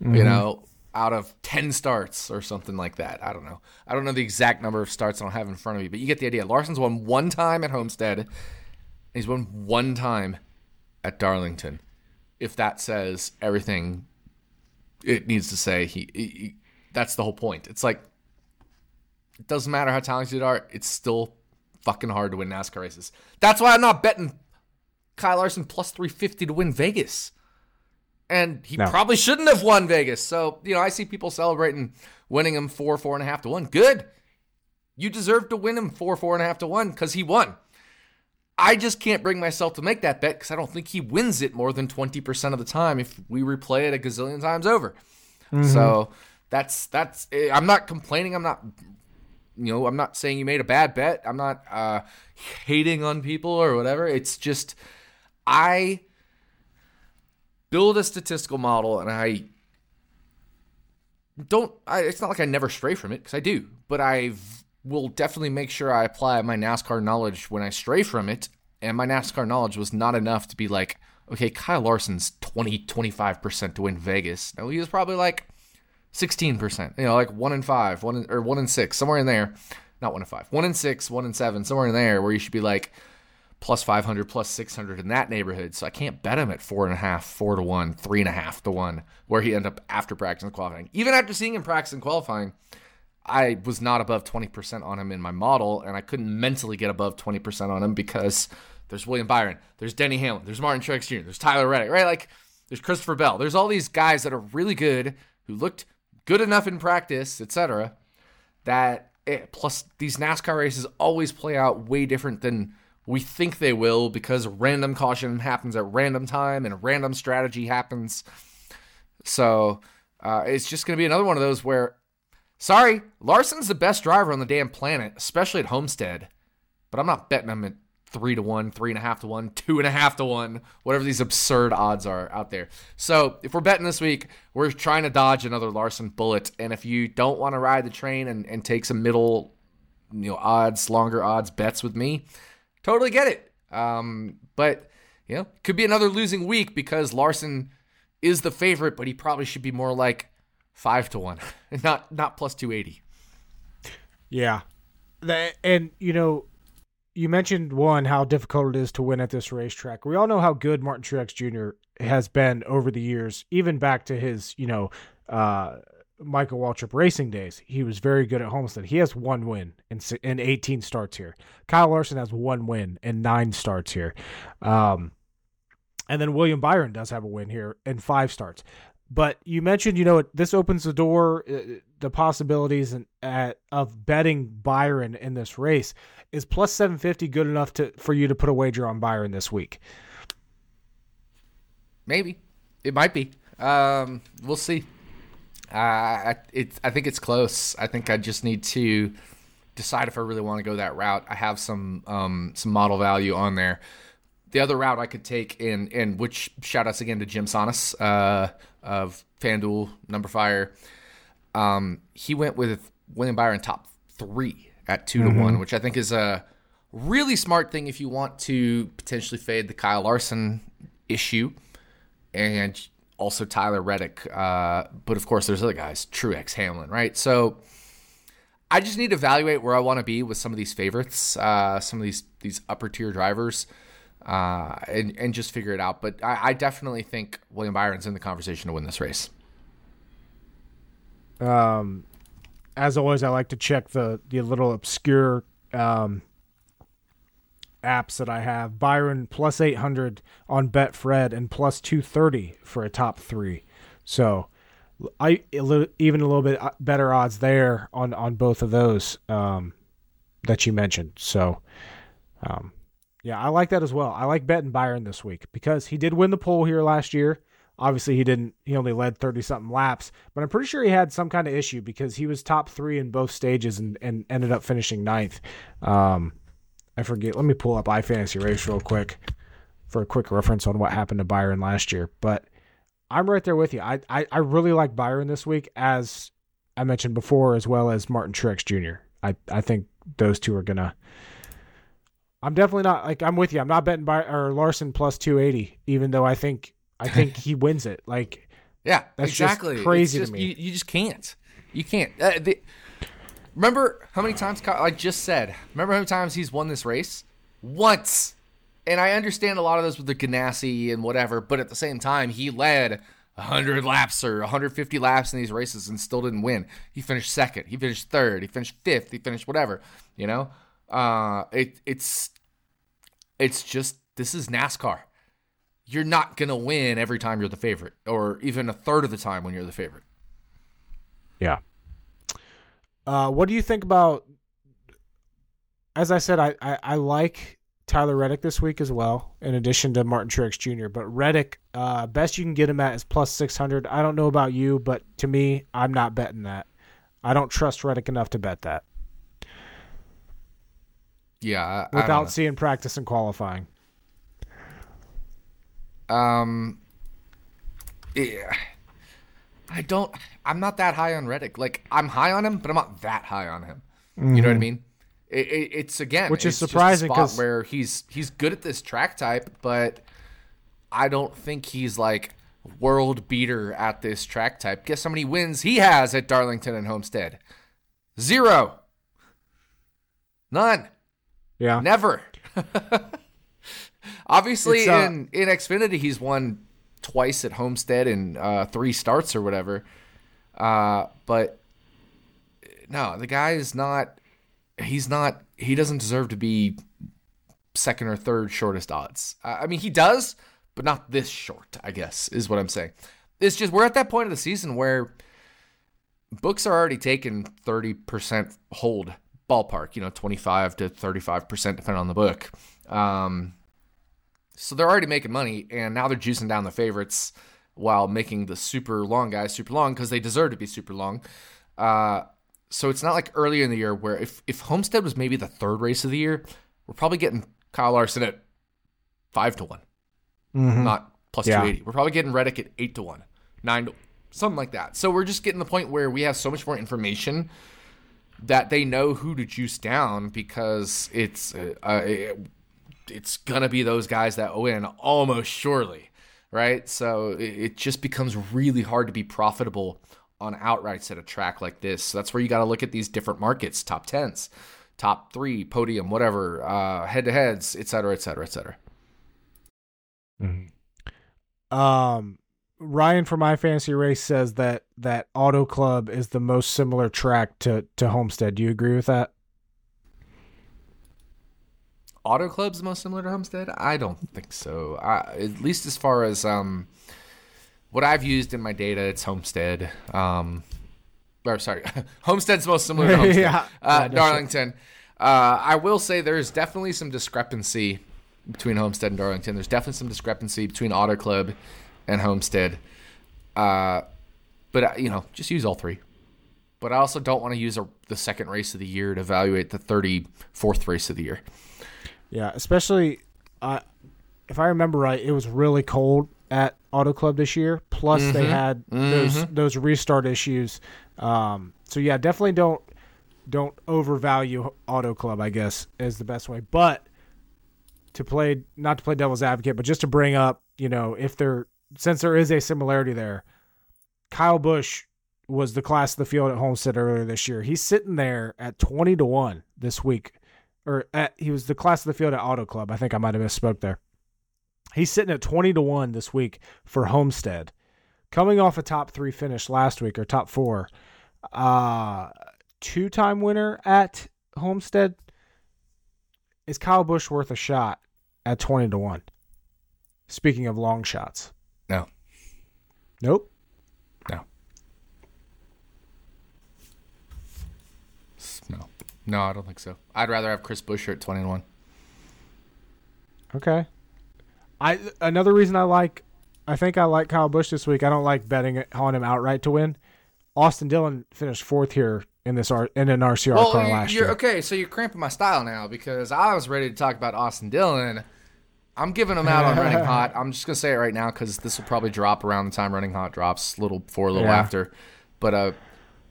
You know, out of 10 starts or something like that. I don't know. I don't know the exact number of starts I don't have in front of me, but you get the idea. Larson's won one time at Homestead. and He's won one time at Darlington. If that says everything it needs to say, he, he- he- that's the whole point. It's like it doesn't matter how talented you are, it's still fucking hard to win NASCAR races. That's why I'm not betting Kyle Larson plus 350 to win Vegas. And he No. probably shouldn't have won Vegas. So, you know, I see people celebrating winning him four, four and a half to one. Good. You deserve to win him four, four and a half to one because he won. I just can't bring myself to make that bet because I don't think he wins it more than 20% of the time if we replay it a gazillion times over. Mm-hmm. So that's, that's, eh, I'm not complaining. I'm not, you know, I'm not saying you made a bad bet. I'm not uh, hating on people or whatever. It's just, I build a statistical model and I don't, I, it's not like I never stray from it because I do, but I've, will definitely make sure I apply my NASCAR knowledge when I stray from it. And my NASCAR knowledge was not enough to be like, okay, Kyle Larson's 20, 25% to win Vegas. No, he was probably like 16%, you know, like one in five, one in, or one in six, somewhere in there. Not one in five, one in six, one in seven, somewhere in there where you should be like plus 500, plus 600 in that neighborhood. So I can't bet him at four and a half, four to one, three and a half to one, where he end up after practice and qualifying. Even after seeing him practice and qualifying, I was not above 20% on him in my model, and I couldn't mentally get above 20% on him because there's William Byron, there's Denny Hamlin, there's Martin Truex Jr., there's Tyler Reddick, right? Like, there's Christopher Bell. There's all these guys that are really good, who looked good enough in practice, etc. That it, plus these NASCAR races always play out way different than we think they will because random caution happens at random time and random strategy happens. So uh, it's just going to be another one of those where Sorry, Larson's the best driver on the damn planet, especially at Homestead. But I'm not betting him at three to one, three and a half to one, two and a half to one, whatever these absurd odds are out there. So if we're betting this week, we're trying to dodge another Larson bullet. And if you don't want to ride the train and, and take some middle, you know, odds, longer odds bets with me, totally get it. Um, but you know, could be another losing week because Larson is the favorite, but he probably should be more like five to one, not not plus two eighty. Yeah, that, and you know, you mentioned one how difficult it is to win at this racetrack. We all know how good Martin Truex Jr. has been over the years, even back to his you know uh, Michael Waltrip racing days. He was very good at Homestead. He has one win in in 18 starts here. Kyle Larson has one win and nine starts here. Um, and then William Byron does have a win here in five starts. But you mentioned, you know, this opens the door, uh, the possibilities and, uh, of betting Byron in this race. Is plus 750 good enough to for you to put a wager on Byron this week? Maybe. It might be. Um, we'll see. Uh, it, I think it's close. I think I just need to decide if I really want to go that route. I have some um, some model value on there. The other route I could take in in which shout outs again to Jim Sannes uh, of FanDuel numberFire. Um, he went with William Byron top three at 2 mm-hmm. to one, which I think is a really smart thing if you want to potentially fade the Kyle Larson issue and also Tyler Reddick. Uh, but of course, there's other guys, Truex, Hamlin, right? So I just need to evaluate where I want to be with some of these favorites, uh, some of these these upper tier drivers uh, and and just figure it out. But I, I, definitely think William Byron's in the conversation to win this race. Um, as always, I like to check the the little obscure um, apps that I have. Byron plus eight hundred on Betfred and plus two thirty for a top three. So. I even a little bit uh, better odds there on on both of those um, that you mentioned. So, um, yeah, I like that as well. I like betting Byron this week because he did win the pole here last year. Obviously, he didn't. He only led thirty something laps, but I'm pretty sure he had some kind of issue because he was top three in both stages and, and ended up finishing ninth. Um, I forget. Let me pull up iFantasy Race real quick for a quick reference on what happened to Byron last year. But I'm right there with you. I I, I really like Byron this week, as I mentioned before, as well as Martin Truex Jr. I I think those two are gonna I'm definitely not like I'm with you. I'm not betting by or Larson plus 280, even though I think I think he wins it. Like, yeah, that's exactly crazy just, to me. You, you, just can't. You can't. Uh, the, remember how many times I just said? Remember how many times he's won this race? Once. And I understand a lot of those with the Ganassi and whatever, but at the same time, he led 100 laps or 150 laps in these races and still didn't win. He finished second. He finished third. He finished fifth. He finished whatever. You know, uh, it it's it's just this is NASCAR. You're not gonna win every time you're the favorite, or even a third of the time when you're the favorite. Yeah. Uh, what do you think about as I said, I, I, I like Tyler Reddick this week as well, in addition to Martin Truex Jr. But Reddick, uh, best you can get him at is plus 600. I don't know about you, but to me, I'm not betting that. I don't trust Reddick enough to bet that Yeah, I- I without know. seeing practice and qualifying. Um, yeah, I don't. I'm not that high on Reddick. Like I'm high on him, but I'm not that high on him. You know what I mean? It, it, it's again, Which is surprising spot 'cause- where he's he's good at this track type, but I don't think he's like world beater at this track type. Guess how many wins he has at Darlington and Homestead? Zero. None. Yeah. Never. Obviously, uh, in in Xfinity, he's won twice at Homestead and uh, three starts or whatever. Uh, but no, the guy is not. He's not. He doesn't deserve to be second or third shortest odds. I mean, he does, but not this short. I guess is what I'm saying. It's just we're at that point of the season where books are already taking 30% hold ballpark, you know, 25 to 35% depending on the book. Um, so they're already making money and now they're juicing down the favorites while making the super long guys super long because they deserve to be super long. Uh, so it's not like earlier in the year where if, if Homestead was maybe the third race of the year, we're probably getting Kyle Larson at five to one, not plus Yeah. 280. We're probably getting Reddick at eight to one, nine to something like that. So we're just getting the point where we have so much more information that they know who to juice down because it's uh, uh, it- it's gonna be those guys that win almost surely, right? So it, it just becomes really hard to be profitable on outrights at a track like this. So that's where you got to look at these different markets, top tens, top three, podium, whatever, uh, head to heads, et cetera, et cetera, et cetera. Um, Ryan from My Fantasy Race says that that Auto Club is the most similar track to to Homestead. Do you agree with that? Auto Club's the most similar to Homestead? I don't think so. I, at least as far as um, what I've used in my data, it's Homestead. Um, or sorry, Homestead's most similar to Homestead. Yeah. Uh, no Darlington. Uh, I will say there's definitely some discrepancy between Homestead and Darlington. There's definitely some discrepancy between Auto Club and Homestead. Uh, but you know, just use all three. But I also don't want to use a, the second race of the year to evaluate the 34th race of the year. Yeah, especially uh, if I remember right, it was really cold at Auto Club this year. Plus, they had those those restart issues. Um, so yeah, definitely don't don't overvalue Auto Club. I guess is the best way. But to play, not to play devil's advocate, but just to bring up, you know, if there since there is a similarity there, Kyle Busch was the class of the field at Homestead earlier this year. He's sitting there at twenty to one this week or at, he was the class of the field at Auto Club. I think I might have misspoke there. He's sitting at 20 to 1 this week for Homestead. Coming off a top three finish last week or top four. Uh, two time winner at Homestead. Is Kyle Busch worth a shot at 20 to 1? Speaking of long shots. No. Nope. No. No. No, I don't think so. I'd rather have Chris Buescher at 21. Okay. I another reason I like I think I like Kyle Busch this week. I don't like betting on him outright to win. Austin Dillon finished fourth here in this R, in an RCR car you- last you're year. okay, so you're cramping my style now because I was ready to talk about Austin Dillon. I'm giving him out on Running Hot. I'm just gonna say it right now because this will probably drop around the time Running Hot drops, a little before, a little Yeah. after. But uh,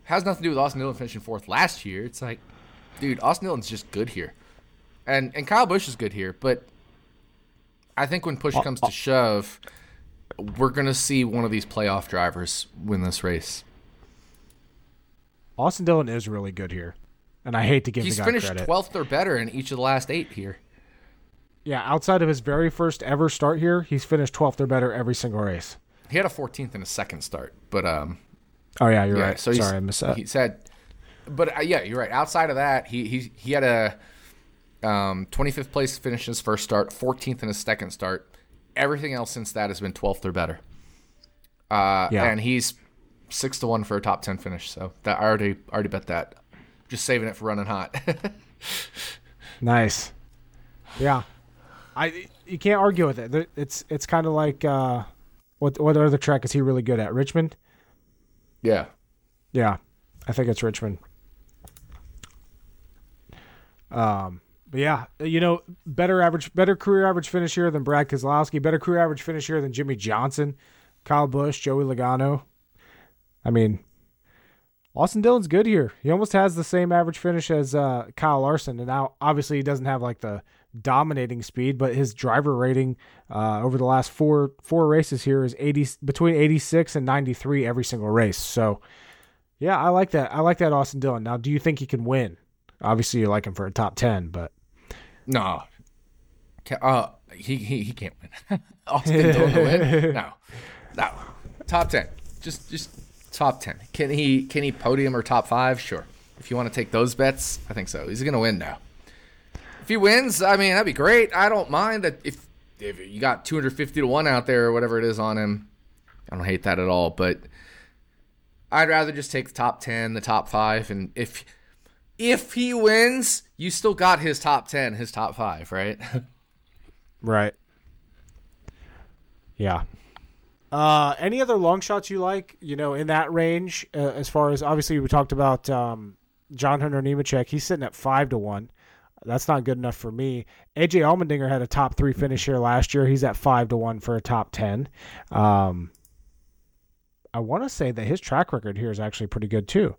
has nothing to do with Austin Dillon finishing fourth last year. It's like, dude, Austin Dillon's just good here, and and Kyle Busch is good here. But I think when push comes to shove, we're gonna see one of these playoff drivers win this race. Austin Dillon is really good here, and I hate to give He's finished 12th or better in each of the last eight here. Yeah, outside of his very first ever start here, he's finished 12th or better every single race. He had a 14th in a second start, but um, Oh yeah, you're yeah. right. So Sorry, I missed that. He said, but uh, yeah, you're right. Outside of that, he he he had a um 25th place finish in his first start, 14th in his second start. Everything else since that has been 12th or better. Uh, Yeah. and he's six to one for a top 10 finish. So that I already already bet that. Just saving it for running hot. Nice. Yeah. I you can't argue with it. It's it's kind of like uh, what what other track is he really good at? Richmond. Yeah. Yeah, I think it's Richmond. Um, but yeah, you know, better average, better career average finish here than Brad Keselowski, better career average finish here than Jimmie Johnson, Kyle Busch, Joey Logano. I mean, Austin Dillon's good here. He almost has the same average finish as uh, Kyle Larson, and now obviously he doesn't have like the dominating speed, but his driver rating uh, over the last four four races here is eighty between eighty six and ninety three every single race. So, yeah, I like that. I like that Austin Dillon. Now, do you think he can win? Obviously, you like him for a top ten, but no, uh, he he he can't win. Austin Dillon to win? No, no, top ten. Just just top ten. Can he can he podium or top five? Sure. If you want to take those bets, I think so. He's gonna win now. If he wins, I mean that'd be great. I don't mind that if if you got 250 to one out there or whatever it is on him. I don't hate that at all, but I'd rather just take the top 10, the top 5 and if if he wins, you still got his top 10, his top 5, right? right. Yeah. Uh, any other long shots you like, you know, in that range? Uh, as far as obviously we talked about um, John Hunter Nemechek, he's sitting at five to one. That's not good enough for me. AJ Allmendinger had a top three finish here last year. He's at five to one for a top ten. Um, I want to say that his track record here is actually pretty good too.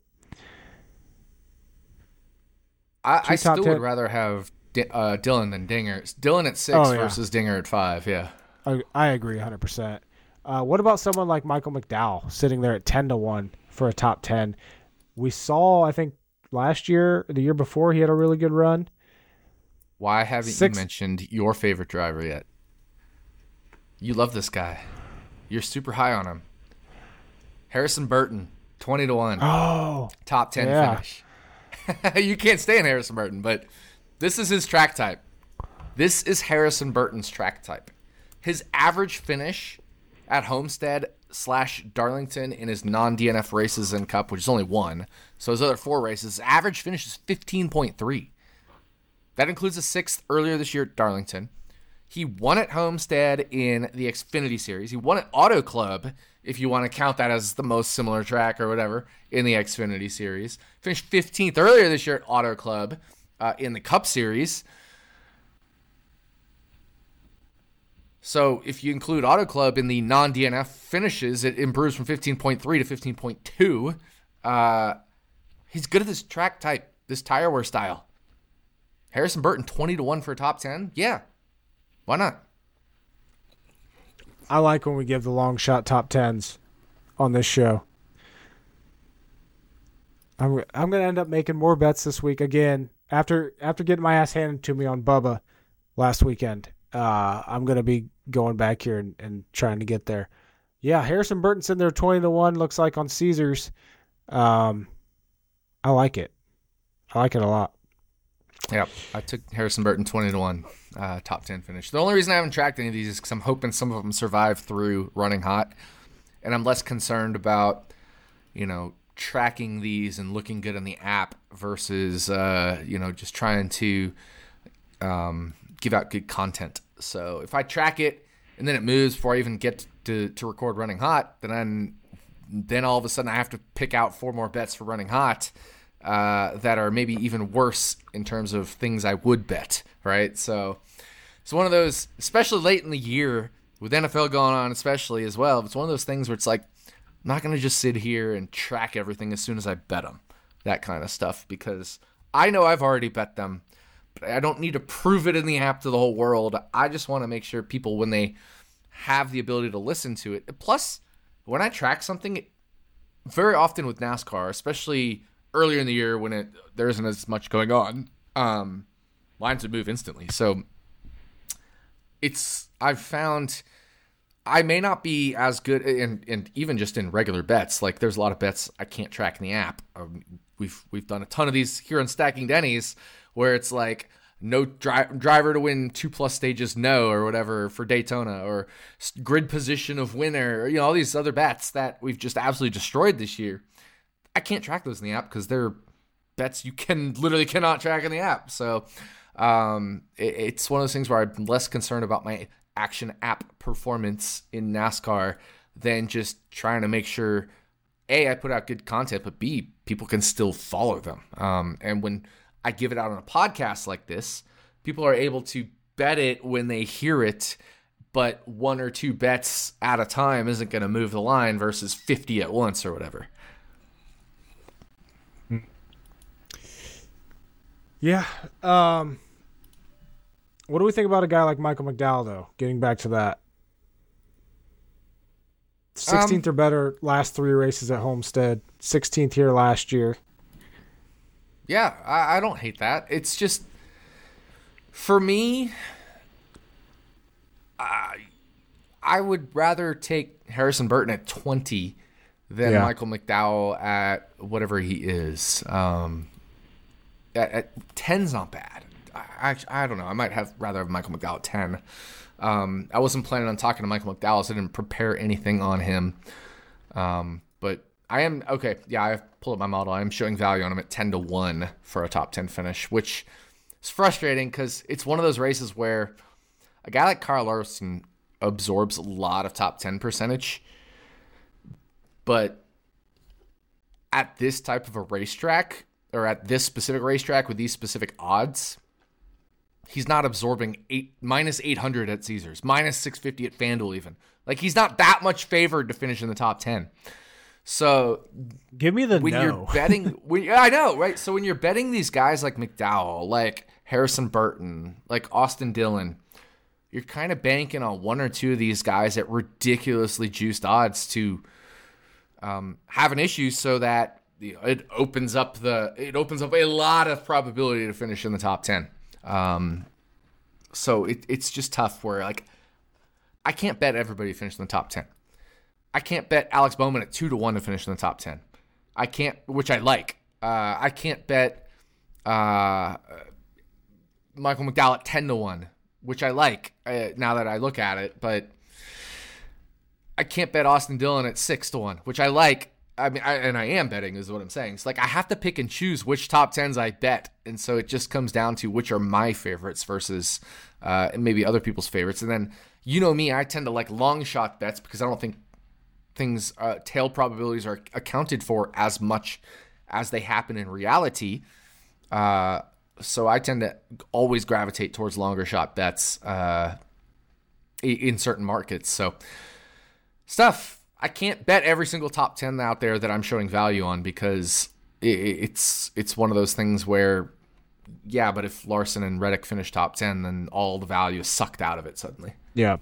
I, I still 10. would rather have uh, Dillon than Dinger. Dillon at six oh, yeah. versus Dinger at five. Yeah, I, I agree, hundred uh, percent. What about someone like Michael McDowell sitting there at ten to one for a top ten? We saw, I think, last year, the year before, he had a really good run. Why haven't Six. you mentioned your favorite driver yet? You love this guy. You're super high on him. Harrison Burton, twenty to one. Oh, top ten yeah. finish. you can't stay in Harrison Burton, but this is his track type. This is Harrison Burton's track type. His average finish at Homestead slash Darlington in his non DNF races and Cup, which is only one. So his other four races, average finish is fifteen point three. That includes a sixth earlier this year at Darlington. He won at Homestead in the Xfinity Series. He won at Auto Club, if you want to count that as the most similar track or whatever, in the Xfinity Series. Finished 15th earlier this year at Auto Club uh, in the Cup Series. So if you include Auto Club in the non DNF finishes, it improves from 15.3 to 15.2. Uh, he's good at this track type, this tire wear style. Harrison Burton 20 to 1 for a top 10? Yeah. Why not? I like when we give the long shot top 10s on this show. I'm I'm going to end up making more bets this week again after after getting my ass handed to me on Bubba last weekend. Uh, I'm going to be going back here and, and trying to get there. Yeah, Harrison Burton's in there 20 to 1 looks like on Caesars. Um I like it. I like it a lot. Yeah, I took Harrison Burton twenty to one, uh, top ten finish. The only reason I haven't tracked any of these is because I'm hoping some of them survive through running hot, and I'm less concerned about, you know, tracking these and looking good in the app versus, uh, you know, just trying to um, give out good content. So if I track it and then it moves before I even get to to record running hot, then I'm, then all of a sudden I have to pick out four more bets for running hot uh, that are maybe even worse in terms of things I would bet, right? So it's one of those, especially late in the year with NFL going on, especially as well. It's one of those things where it's like, I'm not going to just sit here and track everything as soon as I bet them, that kind of stuff, because I know I've already bet them, but I don't need to prove it in the app to the whole world. I just want to make sure people, when they have the ability to listen to it, plus, when I track something, very often with NASCAR, especially earlier in the year when it there isn't as much going on, um, lines would move instantly. So it's I've found I may not be as good and and even just in regular bets. Like there's a lot of bets I can't track in the app. Um, we've we've done a ton of these here on Stacking Dennys where it's like no dri- driver to win two plus stages no or whatever for Daytona or grid position of winner or you know all these other bets that we've just absolutely destroyed this year. I can't track those in the app because they're bets you can literally cannot track in the app. So Um, it, it's one of those things where I'm less concerned about my action app performance in NASCAR than just trying to make sure a I put out good content, but b people can still follow them. Um, and when I give it out on a podcast like this, people are able to bet it when they hear it. But one or two bets at a time isn't going to move the line versus 50 at once or whatever. Yeah. Um, what do we think about a guy like Michael McDowell, though? Getting back to that. 16th Um, or better last three races at Homestead. 16th here last year. Yeah, I, I don't hate that. It's just for me, I I would rather take Harrison Burton at twenty than Yeah. Michael McDowell at whatever he is. Um, at, at ten's not bad. I, actually, I don't know. I might have rather have Michael McDowell at ten. Um, I wasn't planning on talking to Michael McDowell, so I didn't prepare anything on him. Um, but I am okay. Yeah, I pulled up my model. I am showing value on him at ten to one for a top ten finish, which is frustrating because it's one of those races where a guy like Carl Larson absorbs a lot of top ten percentage, but at this type of a racetrack or at this specific racetrack with these specific odds, he's not absorbing eight minus eight hundred at Caesars, minus six fifty at FanDuel even. Like he's not that much favored to finish in the top ten. So Give me the when no. you're betting, when I know, right? So when you're betting these guys like McDowell, like Harrison Burton, like Austin Dillon, you're kind of banking on one or two of these guys at ridiculously juiced odds to um, have an issue, so that you know, it opens up the it opens up a lot of probability to finish in the top ten. Um, so it, it's just tough. Where like I can't bet everybody to finish in the top ten. I can't bet Alex Bowman at two to one to finish in the top ten. I can't, which I like. Uh, I can't bet uh, Michael McDowell at ten to one, which I like uh, now that I look at it. But I can't bet Austin Dillon at six to one, which I like. I mean, I, and I am betting is what I'm saying. It's like I have to pick and choose which top tens I bet, and so it just comes down to which are my favorites versus uh, maybe other people's favorites. And then you know me, I tend to like long shot bets because I don't think things uh, tail probabilities are accounted for as much as they happen in reality. Uh, so I tend to always gravitate towards longer shot bets uh, in certain markets. So stuff I can't bet every single top ten out there that I'm showing value on because it's it's one of those things where yeah, but if Larson and Reddick finish top ten, then all the value is sucked out of it suddenly. Yeah.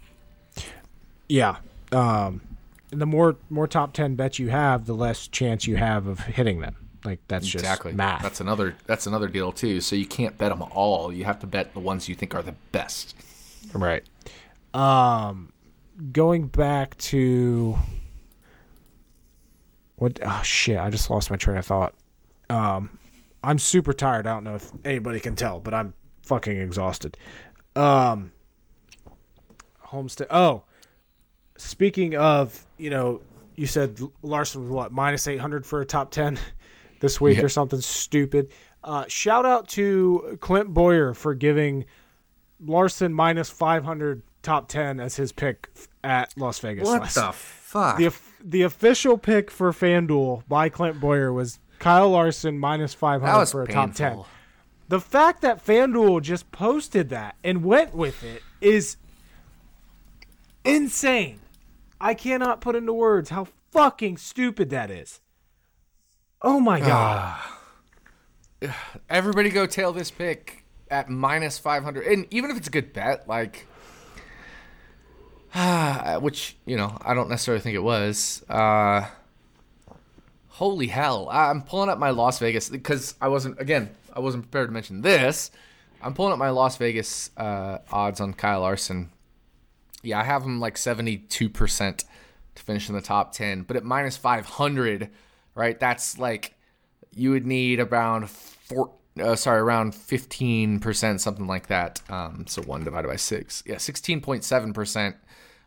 Yeah. Um, the more more top ten bets you have, the less chance you have of hitting them. Like that's just exactly math. That's another that's another deal too. So you can't bet them all. You have to bet the ones you think are the best. right. Um, going back to what? Oh shit! I just lost my train of thought. Um, I'm super tired. I don't know if anybody can tell, but I'm fucking exhausted. Um, Homestead. Oh, speaking of, you know, you said Larson was what minus eight hundred for a top ten this week Yeah. or something stupid. Uh, shout out to Clint Bowyer for giving Larson minus five hundred top ten as his pick at Las Vegas. last- the fuck? the the official pick for FanDuel by Clint Bowyer was Kyle Larson minus five that hundred was for a painful. top ten. The fact that FanDuel just posted that and went with it is insane. I cannot put into words how fucking stupid that is. Oh my ah. god. Everybody go tail this pick at minus 500. And even if it's a good bet, like, which, you know, I don't necessarily think it was. Uh, holy hell. I'm pulling up my Las Vegas because I wasn't, again, I wasn't prepared to mention this. I'm pulling up my Las Vegas uh, odds on Kyle Larson. Yeah, I have him like 72% to finish in the top 10, but at minus 500, right? That's like you would need around four, uh, sorry, around 15%, something like that. Um, so one divided by six. Yeah, 16.7%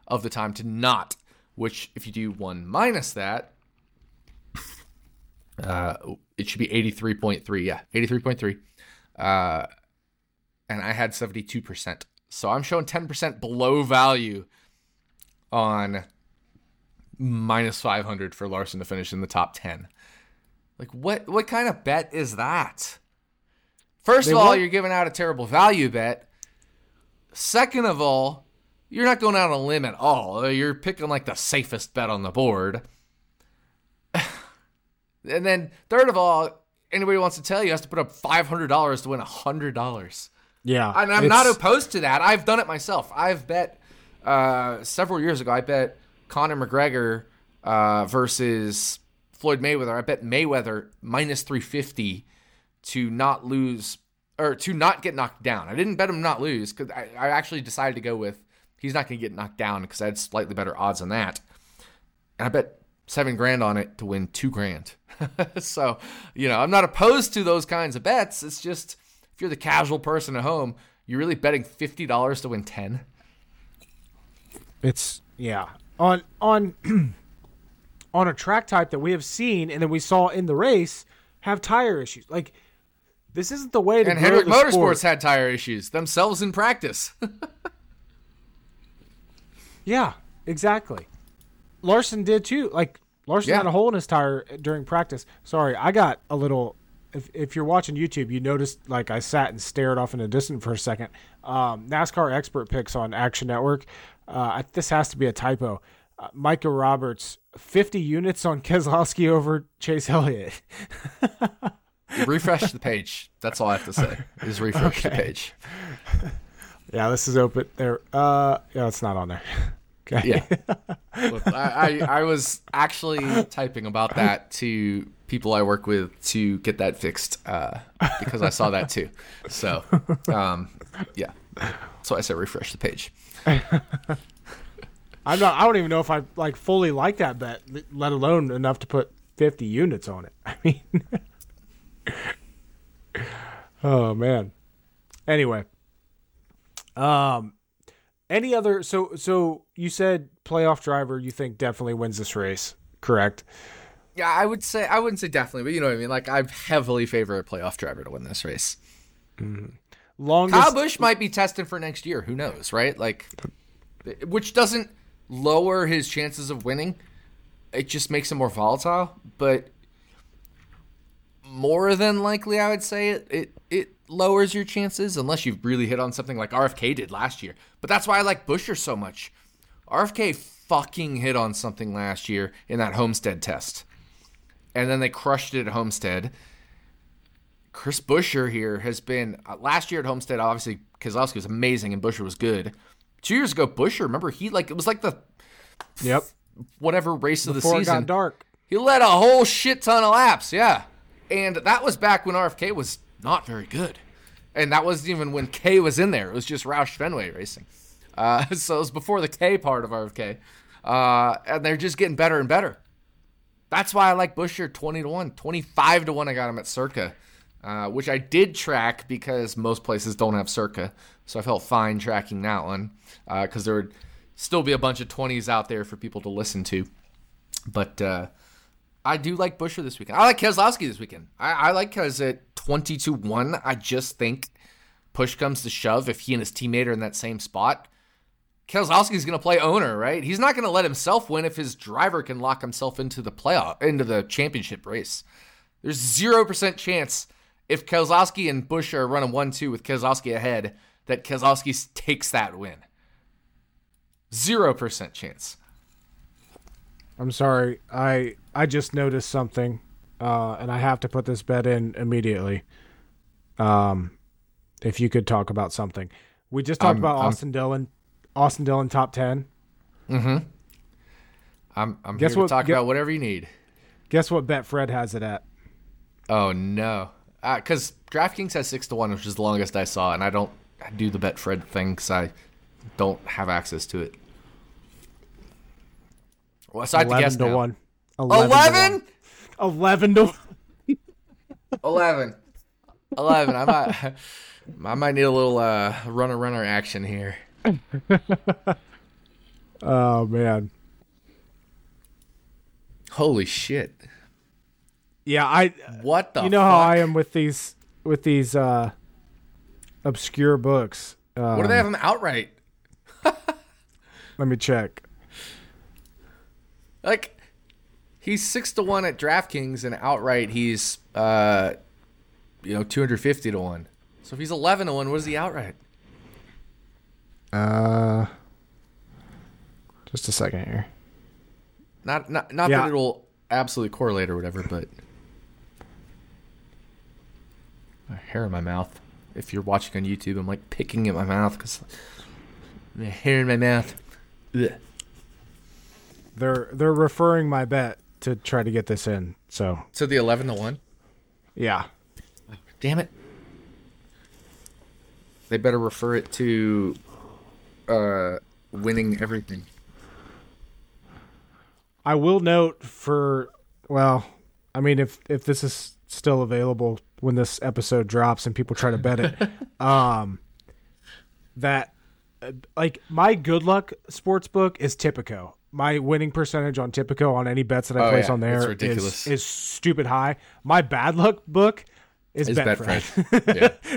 of the time to not, which if you do one minus that, uh, it should be 83.3. Yeah, 83.3. Uh, and I had 72%. So I'm showing 10% below value on minus 500 for Larson to finish in the top 10. Like what what kind of bet is that? First They of all, want- you're giving out a terrible value bet. Second of all, you're not going out on a limb at all. You're picking like the safest bet on the board. and then third of all, anybody wants to tell you has to put up five hundred dollars to win hundred dollars. Yeah, And I'm not opposed to that. I've done it myself. I've bet uh, several years ago. I bet Conor McGregor uh, versus Floyd Mayweather. I bet Mayweather minus three fifty to not lose or to not get knocked down. I didn't bet him not lose because I, I actually decided to go with he's not going to get knocked down because I had slightly better odds on that. And I bet seven grand on it to win two grand. so, you know, I'm not opposed to those kinds of bets. It's just if you're the casual person at home, you're really betting fifty dollars to win ten. It's yeah on on on a track type that we have seen and then we saw in the race have tire issues. Like this isn't the way to And Hendrick Motorsports sport. had tire issues themselves in practice. Yeah, exactly. Larson did too. Like Larson Yeah. had a hole in his tire during practice. Sorry, I got a little. If, if you're watching YouTube, you noticed like I sat and stared off in the distance for a second. Um, NASCAR expert picks on Action Network. Uh, I, this has to be a typo. Uh, Micah Roberts, 50 units on Keselowski over Chase Elliott. refresh the page. That's all I have to say. Is refresh the page. yeah, this is open there. Uh, yeah, it's not on there. Okay. Yeah. Look, I, I, I was actually typing about that to people I work with to get that fixed uh, because I saw that too. So, um, yeah. So I said refresh the page. I'm not. I don't even know if I like fully like that bet, let alone enough to put 50 units on it. I mean, oh man. Anyway, um, any other? So so you said playoff driver. You think definitely wins this race, correct? Yeah, I would say I wouldn't say definitely, but you know what I mean. Like I heavily favor a playoff driver to win this race. Longest. Kyle Busch might be testing for next year. Who knows, right? Like, which doesn't lower his chances of winning. It just makes him more volatile. But more than likely, I would say it it it lowers your chances unless you've really hit on something like RFK did last year. But that's why I like Buescher so much. RFK fucking hit on something last year in that Homestead test, and then they crushed it at Homestead. Chris Buescher here has been uh, last year at Homestead. Obviously, Keselowski was amazing and Buescher was good. Two years ago, Buescher, remember he like it was like the Yep. whatever race of the Before it season. got dark. He led a whole shit ton of laps, yeah. And that was back when RFK was not very good. And that wasn't even when K was in there. It was just Roush Fenway racing. Uh, so it was before the K part of RFK. Uh, and they're just getting better and better. That's why I like Buescher 20 to 1. 25 to 1, I got him at Circa, uh, which I did track because most places don't have Circa. So I felt fine tracking that one because there would still be a bunch of 20s out there for people to listen to. But uh, I do like Buescher this weekend. I like Keselowski this weekend. I, I like Kes at 20 to 1. I just think push comes to shove if he and his teammate are in that same spot. Keselowski's going to play owner, right? He's not going to let himself win if his driver can lock himself into the playoff, into the championship race. There's 0% chance if Keselowski and Bush are running 1 2 with Keselowski ahead that Keselowski takes that win. 0% chance. I'm sorry. I I just noticed something, uh, and I have to put this bet in immediately. Um, if you could talk about something, we just talked I'm- about I'm- Austin Dillon. Austin Dillon top ten. Mm-hmm. I'm, I'm Guess here what- to talk about whatever you need. Guess what? Betfred has it at. Oh no, because DraftKings has six to one, which is the longest I saw, and I don't do the Betfred thing because I don't have access to it. Well, so I have to guess to now. one. Eleven. Eleven to. Eleven. Eleven. I might. I might need a little uh, runner runner action here. Oh man. Holy shit! Yeah, I. What the? you know how? I am with these with these uh obscure books. Um, what do they have him outright? Let me check. Like, he's six to one at DraftKings, and outright he's uh, you know, two hundred fifty to one. So if he's eleven to one, what is he outright? Uh, just a second here. Not not not Yeah. that it'll absolutely correlate or whatever, but a hair in my mouth. If you're watching on YouTube, I'm like picking at my mouth because hair in my mouth. Ugh. They're they're referring my bet to try to get this in. So So the eleven to one. yeah, Damn it. They better refer it to uh winning everything. I will note for well, I mean if if this is still available when this episode drops and people try to bet it, um, that uh, like my good luck sports book is Tipico. My winning percentage on Tipico on any bets that I Oh, place yeah, on there is is stupid high. My bad luck book is, Is Betfred. Betfred.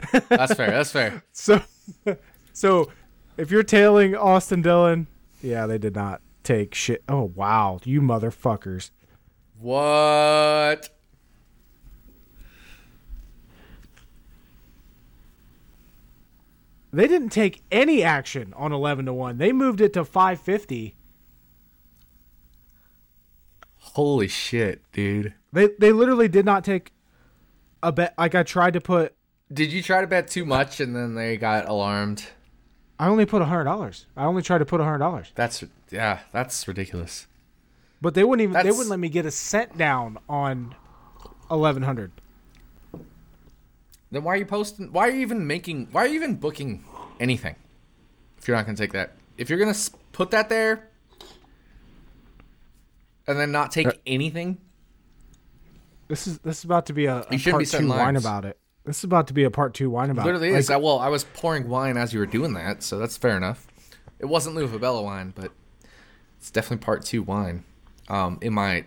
yeah. That's fair. That's fair. So, so if you're tailing Austin Dillon, yeah, they did not take shit. Oh wow, you motherfuckers! What? They didn't take any action on eleven to one. They moved it to five fifty. Holy shit, dude. They they literally did not take a bet. Like I tried to put, Did you try to bet too much and then they got alarmed? I only put a hundred dollars. I only tried to put a hundred dollars, That's yeah, that's ridiculous. but they wouldn't even. They wouldn't let me get a cent down on eleven hundred. Then why are you posting? Why are you even making? Why are you even booking anything? If you're not gonna take that, if you're gonna put that there, and then not take anything, This is this is about to be a, a You shouldn't be part two setting wine about it. This is about to be a part two wine about it. literally it. is. Like, I, well, I was pouring wine as you were doing that, so that's fair enough. It wasn't L'uva Bella wine, but it's definitely part two wine. Um, in my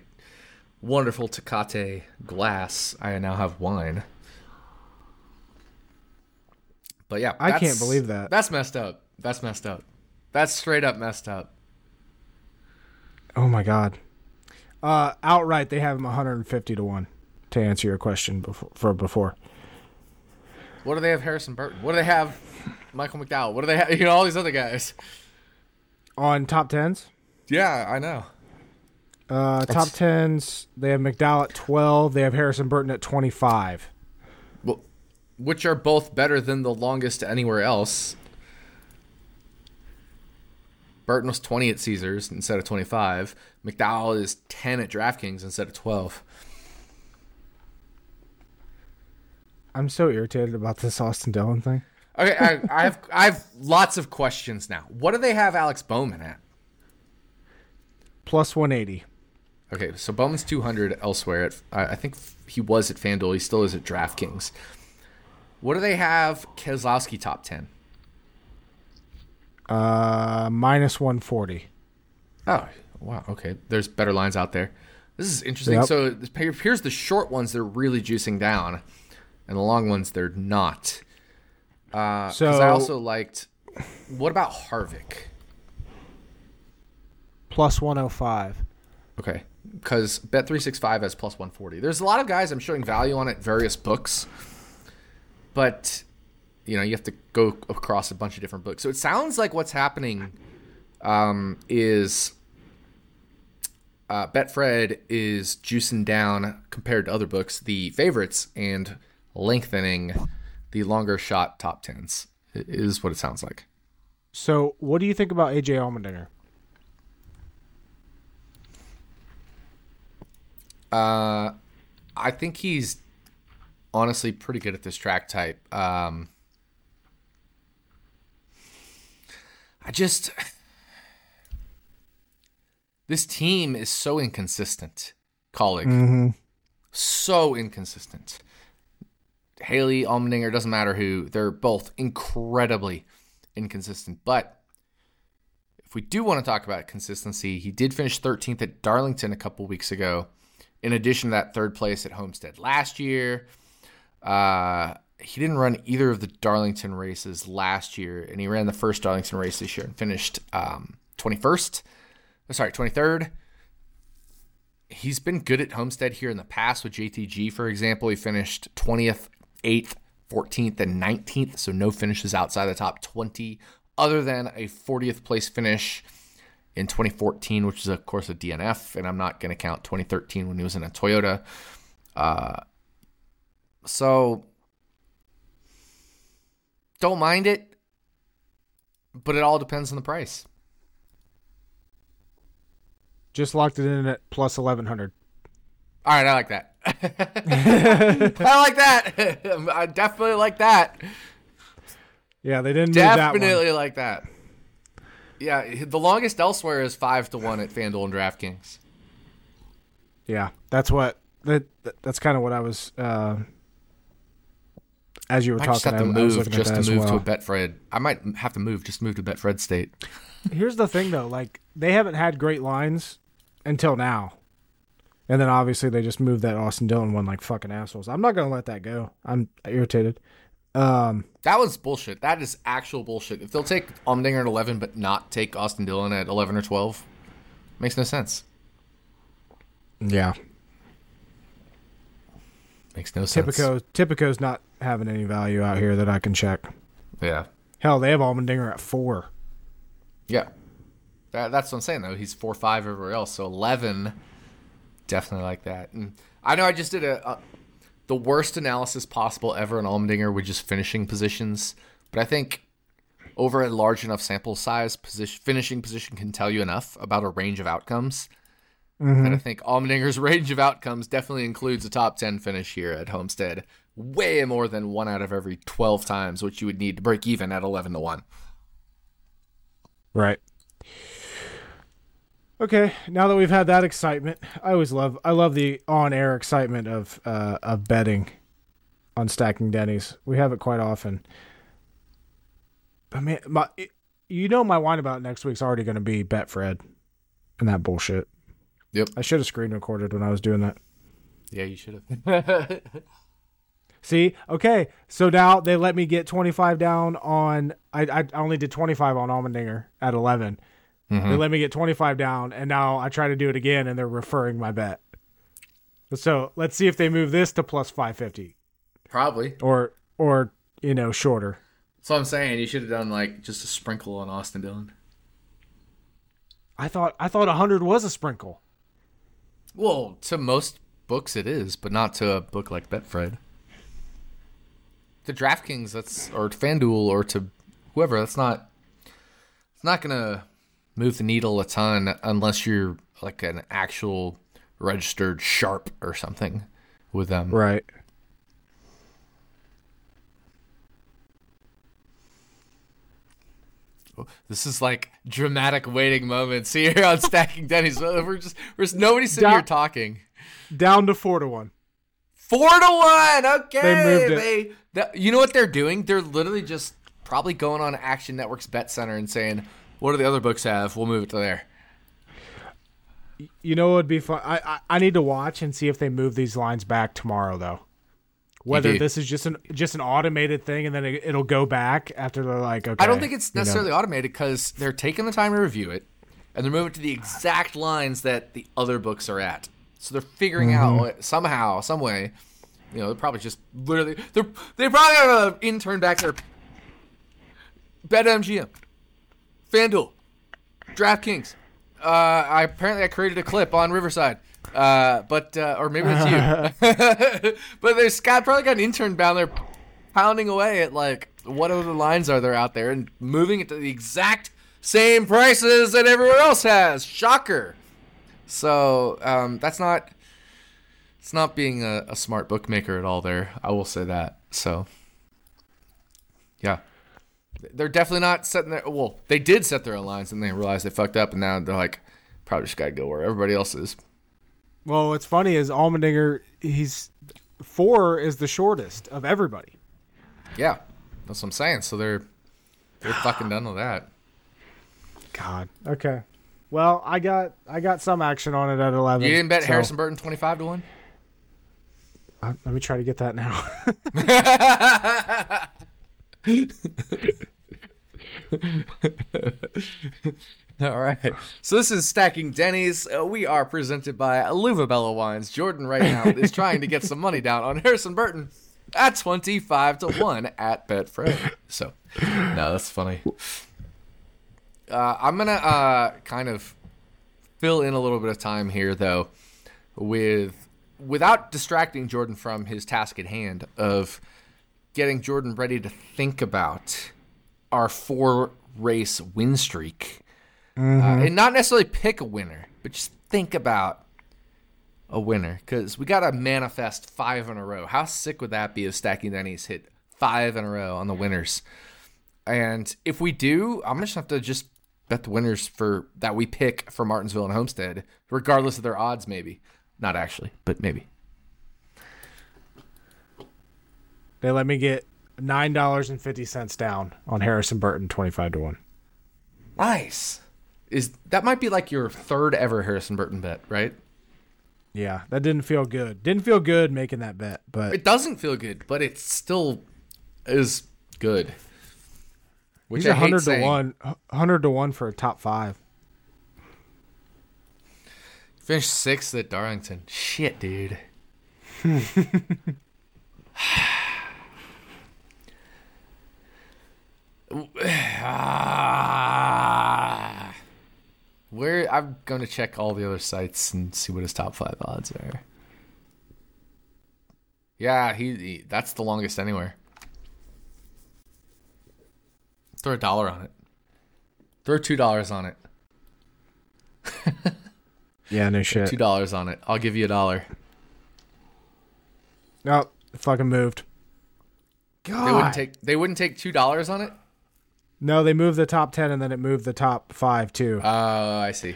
wonderful Tecate glass, I now have wine. But yeah, I can't believe that. That's messed up. That's messed up. That's straight up messed up. Oh my god. Uh, outright, they have him 150 to one. To answer your question before, for before, What do they have Harrison Burton? What do they have Michael McDowell? What do they have? You know, all these other guys. on top tens, Yeah, I know. uh, top tens, they have McDowell at 12. They have Harrison Burton at 25. Well, which are both better than the longest anywhere else. Burton was 20 at Caesars instead of 25. McDowell is 10 at DraftKings instead of 12. I'm so irritated about this Austin Dillon thing. Okay, I, I have I have lots of questions now. What do they have Alex Bowman at? Plus 180. Okay, so Bowman's 200 elsewhere. At, I I think he was at FanDuel. He still is at DraftKings. What do they have Keselowski top 10? Uh, minus 140. Oh, wow. Okay. There's better lines out there. This is interesting. Yep. So this- here's the short ones they're really juicing down, and the long ones they're not. Uh, So- I also liked. What about Harvick? Plus 105. Okay, because Bet three six five has plus one forty. There's a lot of guys I'm showing value on at various books, but you know you have to go across a bunch of different books. So it sounds like what's happening um, is uh, Betfred is juicing down compared to other books the favorites and lengthening the longer shot top tens. Is what it sounds like. So, what do you think about AJ Allmendinger? Uh, I think he's honestly pretty good at this track type. Um, I just this team is so inconsistent, Kaulig. So inconsistent. Haley Allmendinger doesn't matter who; they're both incredibly inconsistent. But if we do want to talk about consistency, he did finish 13th at Darlington a couple weeks ago in addition to that third place at Homestead last year. Uh, he didn't run either of the Darlington races last year, and he ran the first Darlington race this year and finished um, 21st. Sorry, 23rd. He's been good at Homestead here in the past with JTG, for example. He finished 20th, 8th, 14th, and 19th, so no finishes outside the top 20, other than a 40th place finish in 2014, which is, of course, a DNF, and I'm not going to count 2013 when he was in a Toyota. Uh, so don't mind it, but it all depends on the price. Just locked it in at plus eleven hundred. All right, I like that. I like that. I definitely like that. Yeah, they didn't that Definitely like that. Yeah, the longest elsewhere is five to one at FanDuel and DraftKings. Yeah, that's what that, that's kind of what I was. Uh, as you were I talking, just have to I, I was move looking just to move well. to a Betfred. I might have to move just to move to Betfred State. Here's the thing, though. Like they haven't had great lines until now, and then obviously they just moved that Austin Dillon one like fucking assholes. I'm not gonna let that go. I'm irritated. Um, That was bullshit. That is actual bullshit. If they'll take Umdinger at 11 but not take Austin Dillon at 11 or 12, makes no sense. yeah, Makes no sense. Tipico Tipico's not having any value out here that I can check. Yeah. Hell, they have Allmendinger at four. Yeah. That, that's what I'm saying, though. He's 4 5 everywhere else. So 11, definitely like that. And I know I just did a, a the worst analysis possible ever in Allmendinger with just finishing positions. But I think over a large enough sample size, position, finishing position can tell you enough about a range of outcomes. Mm-hmm. And I think Allmendinger's range of outcomes definitely includes a top 10 finish here at Homestead. Way more than one out of every 12 times, which you would need to break even at 11 to 1. Right. Okay, now that we've had that excitement, I always love I love the on-air excitement of uh, of betting on stacking Dennys. We have it quite often. But man, my you know my wine about next week's already going to be Betfred and that bullshit. Yep. I should have screen recorded when I was doing that. Yeah, you should have. See, okay, so now they let me get 25 down on. I I only did 25 on Allmendinger at 11. They mm-hmm. let me get 25 down, and now I try to do it again, and they're referring my bet. So let's see if they move this to plus 550 Probably. or or you know shorter. So I'm saying you should have done like just a sprinkle on Austin Dillon. I thought I thought 100 was a sprinkle. Well, to most books it is, but not to a book like Betfred. To DraftKings, that's or to FanDuel or to whoever, that's not. It's not gonna move the needle a ton unless you're like an actual registered sharp or something with them. Right. This is like dramatic waiting moments here on Stacking Dennys. We're just, we're just nobody's sitting Down- here talking. Down to 4 to 1. Four to one. Okay, They moved it. They- you know what they're doing? They're literally just probably going on Action Network's Bet Center and saying, "What do the other books have? We'll move it to there." You know what would be fun? I, I I need to watch and see if they move these lines back tomorrow though. Whether this is just an just an automated thing and then it, it'll go back after they're like okay. I don't think it's you know. necessarily automated because they're taking the time to review it, and they're moving to the exact lines that the other books are at. So they're figuring Mm-hmm. out somehow, some way. You know, they're probably just literally they're they probably have an intern back there. BetMGM, FanDuel, DraftKings. Uh, I apparently I created a clip on Riverside. Uh, but uh, or maybe that's you. but there's got probably got an intern down there pounding away at like what other lines are there out there and moving it to the exact same prices that everyone else has. Shocker. So um, that's not it's not being a, a smart bookmaker at all. There, I will say that. So yeah, they're definitely not setting their. Well, they did set their own lines and they realized they fucked up, and now they're like, probably just gotta go where everybody else is. Well, what's funny is Allmendinger. He's four is the shortest of everybody. Yeah, that's what I'm saying. So they're they're fucking done with that. God. Okay. Well, I got I got some action on it at eleven. You didn't bet so- Harrison Burton 25 to one. Uh, let me try to get that now. All right. So this is Stacking Dennys. Uh, we are presented by L'uva Bella Wines. Jordan right now is trying to get some money down on Harrison Burton at 25 to 1 at Betfred. So, no, that's funny. Uh, I'm going to uh, kind of fill in a little bit of time here, though, with without distracting Jordan from his task at hand of getting Jordan ready to think about our four race win streak. Uh, and not necessarily pick a winner, but just think about a winner because we got to manifest five in a row. How sick would that be if Stacking Dennys hit five in a row on the winners? And if we do, I'm just gonna have to just bet the winners for that we pick for Martinsville and Homestead, regardless of their odds. Maybe not actually, but maybe. they let me get nine dollars and fifty cents down on Harrison Burton, twenty-five to one. Nice. Is that might be like your third ever Harrison Burton bet, right? Yeah, that didn't feel good. Didn't feel good making that bet, but It doesn't feel good, but it still is good. Which he's I hundred to saying. one. Hundred to one for a top five. Finished sixth at Darlington. Shit, dude. Where I'm going to check all the other sites and see what his top five odds are. Yeah, he, he that's the longest anywhere. Throw a dollar on it. Throw two dollars on it. Yeah, no shit. Two dollars on it. I'll give you a dollar. No, it fucking moved. God. They wouldn't take. They wouldn't take two dollars on it. no, they moved the top ten and then it moved the top five too. Oh, I see.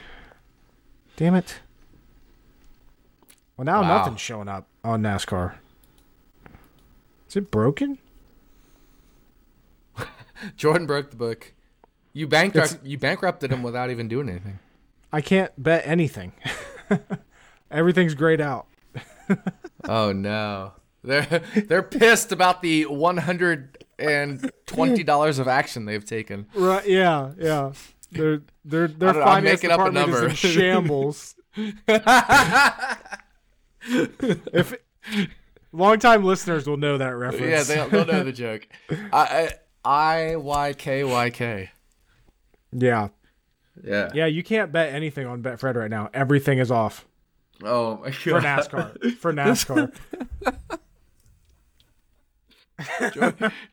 Damn it. Well, now Wow. nothing's showing up on NASCAR. Is it broken? Jordan broke the book. You bankrupt. You bankrupted him without even doing anything. I can't bet anything. Everything's grayed out. Oh no. They're they're pissed about the one hundred and twenty dollars of action they've taken. Right? Yeah, yeah. Their I don't know, I'm making up a number. in shambles. if longtime listeners will know that Yeah, reference. they, they'll know the joke. I I Y K Y K. yeah, Yeah. yeah. You can't bet anything on Betfred right now. Everything is off Oh my for. NASCAR. For NASCAR.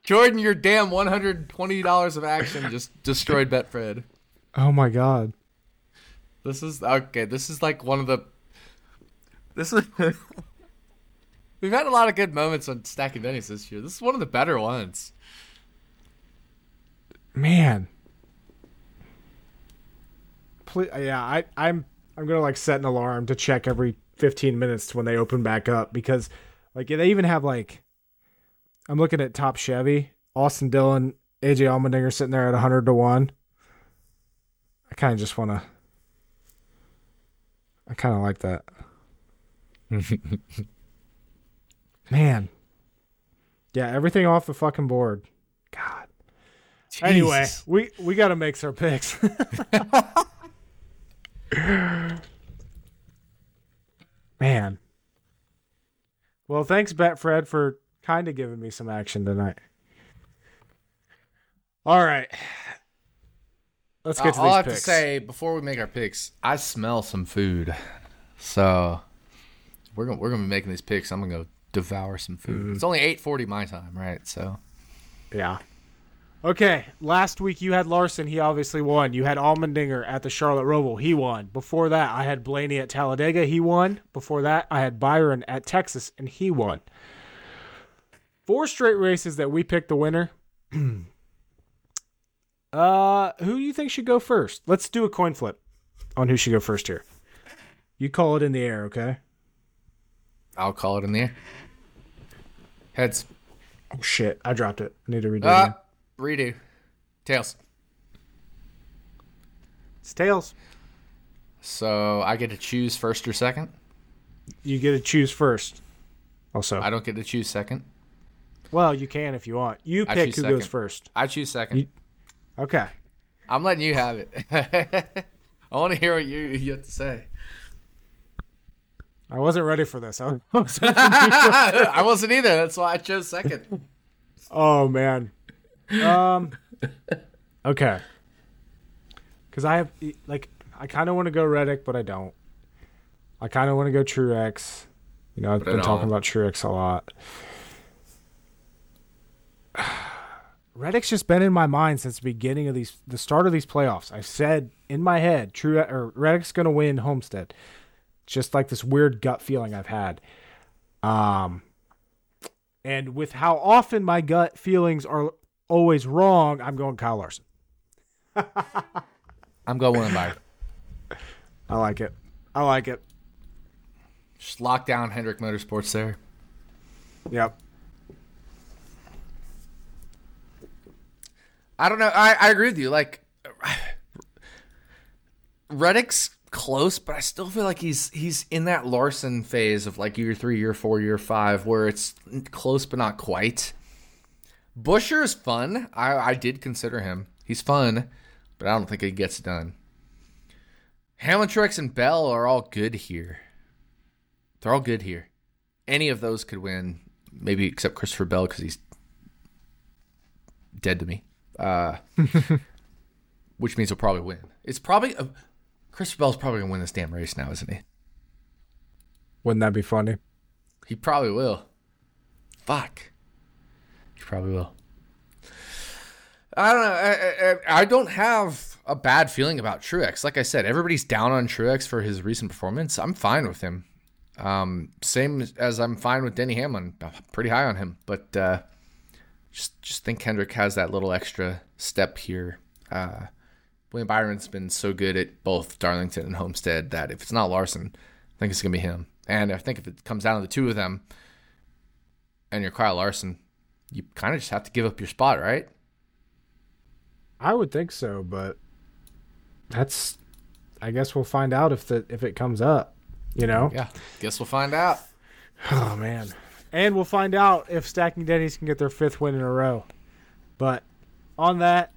Jordan, your damn one hundred twenty dollars of action just destroyed Betfred. oh my god. This is okay. This is like one of the. This is. We've had a lot of good moments on Stacking Dennys this year. This is one of the better ones. Man. Please, yeah, I, I'm I'm gonna like set an alarm to check every 15 minutes when they open back up because like they even have like I'm looking at Top Chevy, Austin Dillon, AJ Allmendinger sitting there at 100 to one. I kind of just want to. I kind of like that. Man. Yeah, everything off the fucking board. God. Anyway, we we got to make some picks. Man. Well, thanks, Betfred, for kind of giving me some action tonight. All right. Let's get to all I have picks. to say before we make our picks, I smell some food, so we're gonna we're gonna be making these picks. I'm gonna go devour some food. Mm-hmm. It's only eight forty my time, right? So Yeah. Okay, last week you had Larson. He obviously won. You had Allmendinger at the Charlotte Roval. He won. Before that, I had Blaney at Talladega. He won. Before that, I had Byron at Texas, and he won. Four straight races that we picked the winner. uh, who do you think should go first? Let's do a coin flip on who should go first here. You call it in the air, okay? I'll call it in the air. Heads. Oh shit, I dropped it. I need to redo it. Uh. Redo. Tails. It's tails. So I get to choose first or second. You get to choose first. Also, I don't get to choose second. well, you can if you want. You I pick who goes first. I choose second. You- Okay. I'm letting you have it. I want to hear what you, you have to say. I wasn't ready for this. I was- I wasn't either. That's why I chose second. oh man. Um. Okay. Because I have like I kind of want to go Reddick, but I don't. I kind of want to go Truex. You know, I've But been talking about Truex a lot. Reddick's just been in my mind since the beginning of these, the start of these playoffs. I've said in my head, True or Reddick's going to win Homestead. Just like this weird gut feeling I've had. Um, and with how often my gut feelings are always wrong, I'm going Kyle Larson. I'm going Winnebago. I like it. I like it. Just lock down Hendrick Motorsports there. Yep. I don't know. I, I agree with you. Like Reddick's close, but I still feel like he's he's in that Larson phase of like year three, year four, year five, where it's close but not quite. Buescher is fun. I, I did consider him. He's fun, but I don't think he gets done. Hamlin and Bell are all good here. They're all good here. Any of those could win, maybe except Christopher Bell because he's dead to me. Uh, which means he'll probably win. It's probably uh, Christopher Bell's probably gonna win this damn race now, isn't he? Wouldn't that be funny? He probably will. Fuck. He probably will. I don't know. I, I, I don't have a bad feeling about Truex. Like I said, everybody's down on Truex for his recent performance. I'm fine with him. Um, same as I'm fine with Denny Hamlin. I'm pretty high on him, but uh, just just think Hendrick has that little extra step here. Uh, William Byron's been so good at both Darlington and Homestead that if it's not Larson, I think it's gonna be him. And I think if it comes down to the two of them, and you're Kyle Larson, you kind of just have to give up your spot, right? I would think so, but that's. I guess we'll find out if the if it comes up. You know. Yeah. Guess we'll find out. Oh man. And we'll find out if Stacking Dennys can get their fifth win in a row. But on that,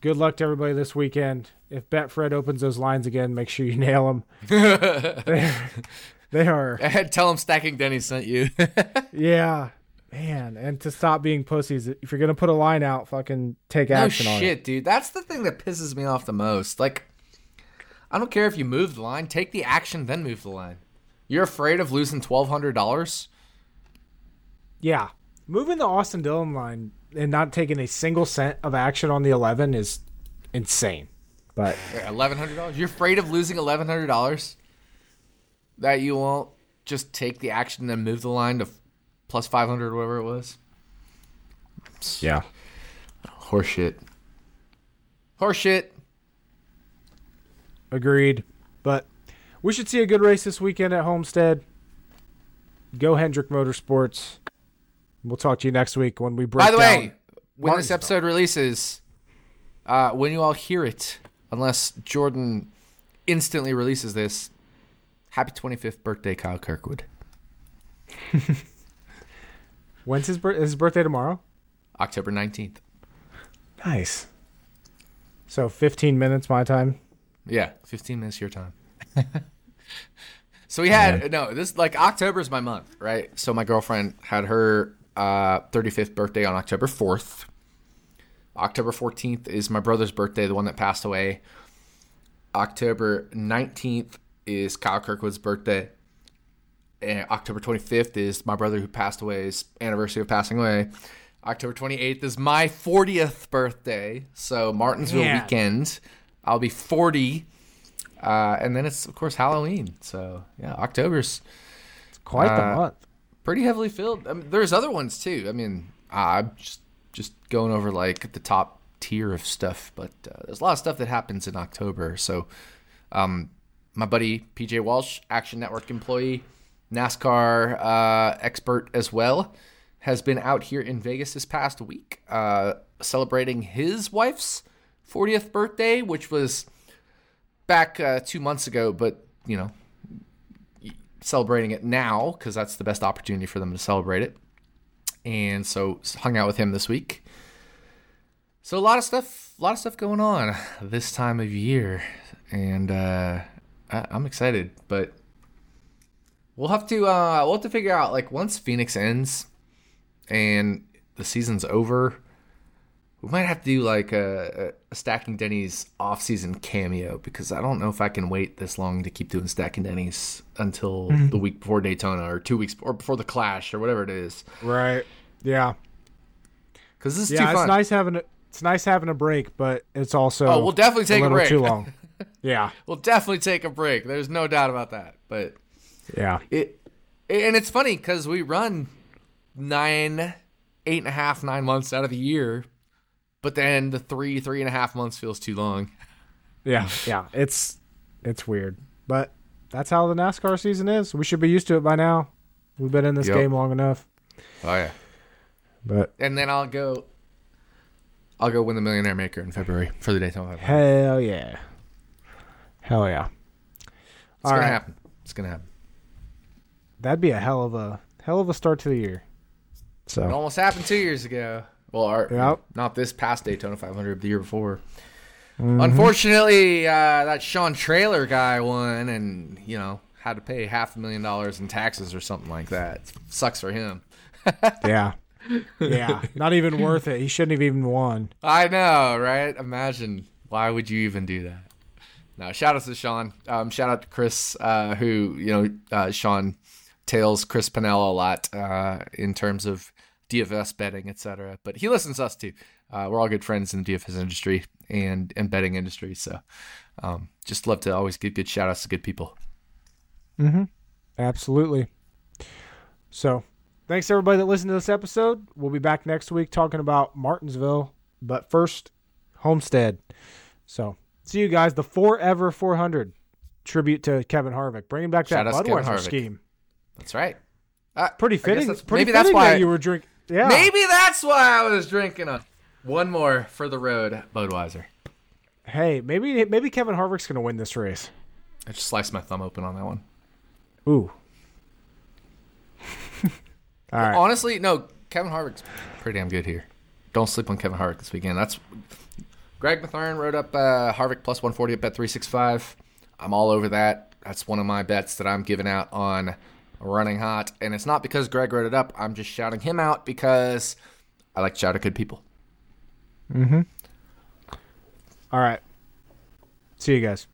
good luck to everybody this weekend. If Betfred opens those lines again, make sure you nail them. they, they are, Tell him Stacking Denny sent you. yeah, man. And to stop being pussies, if you're gonna put a line out, fucking take no action on it. shit, dude. That's the thing that pisses me off the most. Like, I don't care if you move the line. Take the action, then move the line. You're afraid of losing twelve hundred dollars? Yeah, moving the Austin Dillon line and not taking a single cent of action on the 11 is insane. But Eleven hundred dollars. You're afraid of losing eleven hundred dollars? That you won't just take the action and move the line to plus five hundred, or whatever it was. yeah, Horseshit. Horseshit. agreed. But we should see a good race this weekend at Homestead. Go Hendrick Motorsports. We'll talk to you next week when we break By the down way, when this Martinsville. episode releases, uh, when you all hear it, unless Jordan instantly releases this, happy 25th birthday, Kyle Kirkwood. When's his, bir- is his birthday tomorrow? October 19th. Nice. So 15 minutes my time. Yeah, 15 minutes your time. so we had, no, this, like, October is my month, right? So my girlfriend had her uh, 35th birthday on October 4th. October 14th is my brother's birthday, the one that passed away. October 19th is Kyle Kirkwood's birthday. October 25th is my brother who passed away's anniversary of passing away. October 28th is my 40th birthday. So Martinsville Man. weekend. I'll be 40. Uh, and then it's, of course, Halloween. So, yeah, October's Quite the Uh, month. pretty heavily filled. I mean, there's other ones too. I mean, I'm just just going over like the top tier of stuff, but uh, there's a lot of stuff that happens in October. So, um, my buddy PJ Walsh, Action Network employee, NASCAR uh, expert as well, has been out here in Vegas this past week, uh, celebrating his wife's 40th birthday, which was back uh, two months ago. But you know, celebrating it now because that's the best opportunity for them to celebrate it. And so hung out with him this week. So a lot of stuff, a lot of stuff going on this time of year, and uh, I, I'm excited. But we'll have to uh, we'll have to figure out like once Phoenix ends and the season's over, we might have to do like a, a Stacking Dennys off-season cameo because I don't know if I can wait this long to keep doing Stacking Dennys until the week before Daytona or two weeks or before the Clash or whatever it is. Right. Yeah. Because this is Yeah, too it's nice having a it's nice having a break, but it's also Oh, we'll definitely take a little break. too long. yeah. We'll definitely take a break. There's no doubt about that. But Yeah. it, and it's funny because we run nine, eight and a half, nine months out of the year, but then the three, three and a half months feels too long. Yeah. Yeah. It's it's weird. But that's how the NASCAR season is. We should be used to it by now. We've been in this Yep. game long enough. Oh yeah. But And then I'll go. I'll go win the Millionaire Maker in February for the Daytona 500. hell yeah. Hell yeah. It's All gonna right. happen. It's gonna happen. That'd be a hell of a hell of a start to the year. So It almost happened two years ago. Well, our, Yep. not this past Daytona 500, but the year before. Mm-hmm. Unfortunately, uh, that Sean Trailer guy won, and you know had to pay half a million dollars in taxes or something like that. It Sucks for him. yeah. Yeah. Not even worth it. He shouldn't have even won. I know, right? Imagine why would you even do that? No, shout out to Sean. Um, shout out to Chris, uh, who you know, uh, Sean tails Chris Pinella a lot uh, in terms of DFS betting, etc. But he listens to us too. Uh, we're all good friends in the DFS industry and and betting industry, so um, just love to always give good shout outs to good people. Absolutely. So, thanks everybody that listened to this episode. We'll be back next week talking about Martinsville, but first, Homestead. So, see you guys. The 4EVER 400 tribute to Kevin Harvick, bringing back that Shout Budweiser scheme. That's right. Uh, Pretty fitting. that's- pretty maybe that's why that you were drinking. Yeah. maybe that's why I was drinking a one more for the road, Budweiser. Hey, maybe maybe Kevin Harvick's going to win this race. I just sliced my thumb open on that one. Ooh. All right. Honestly, no. Kevin Harvick's pretty damn good here. Don't sleep on Kevin Harvick this weekend. That's Greg McLaren wrote up uh, Harvick plus 140 at bet 365. I'm all over that. That's one of my bets that I'm giving out on running hot, and it's not because Greg wrote it up. I'm just shouting him out because I like to shout at good people. Mm-hmm. All right. See you guys.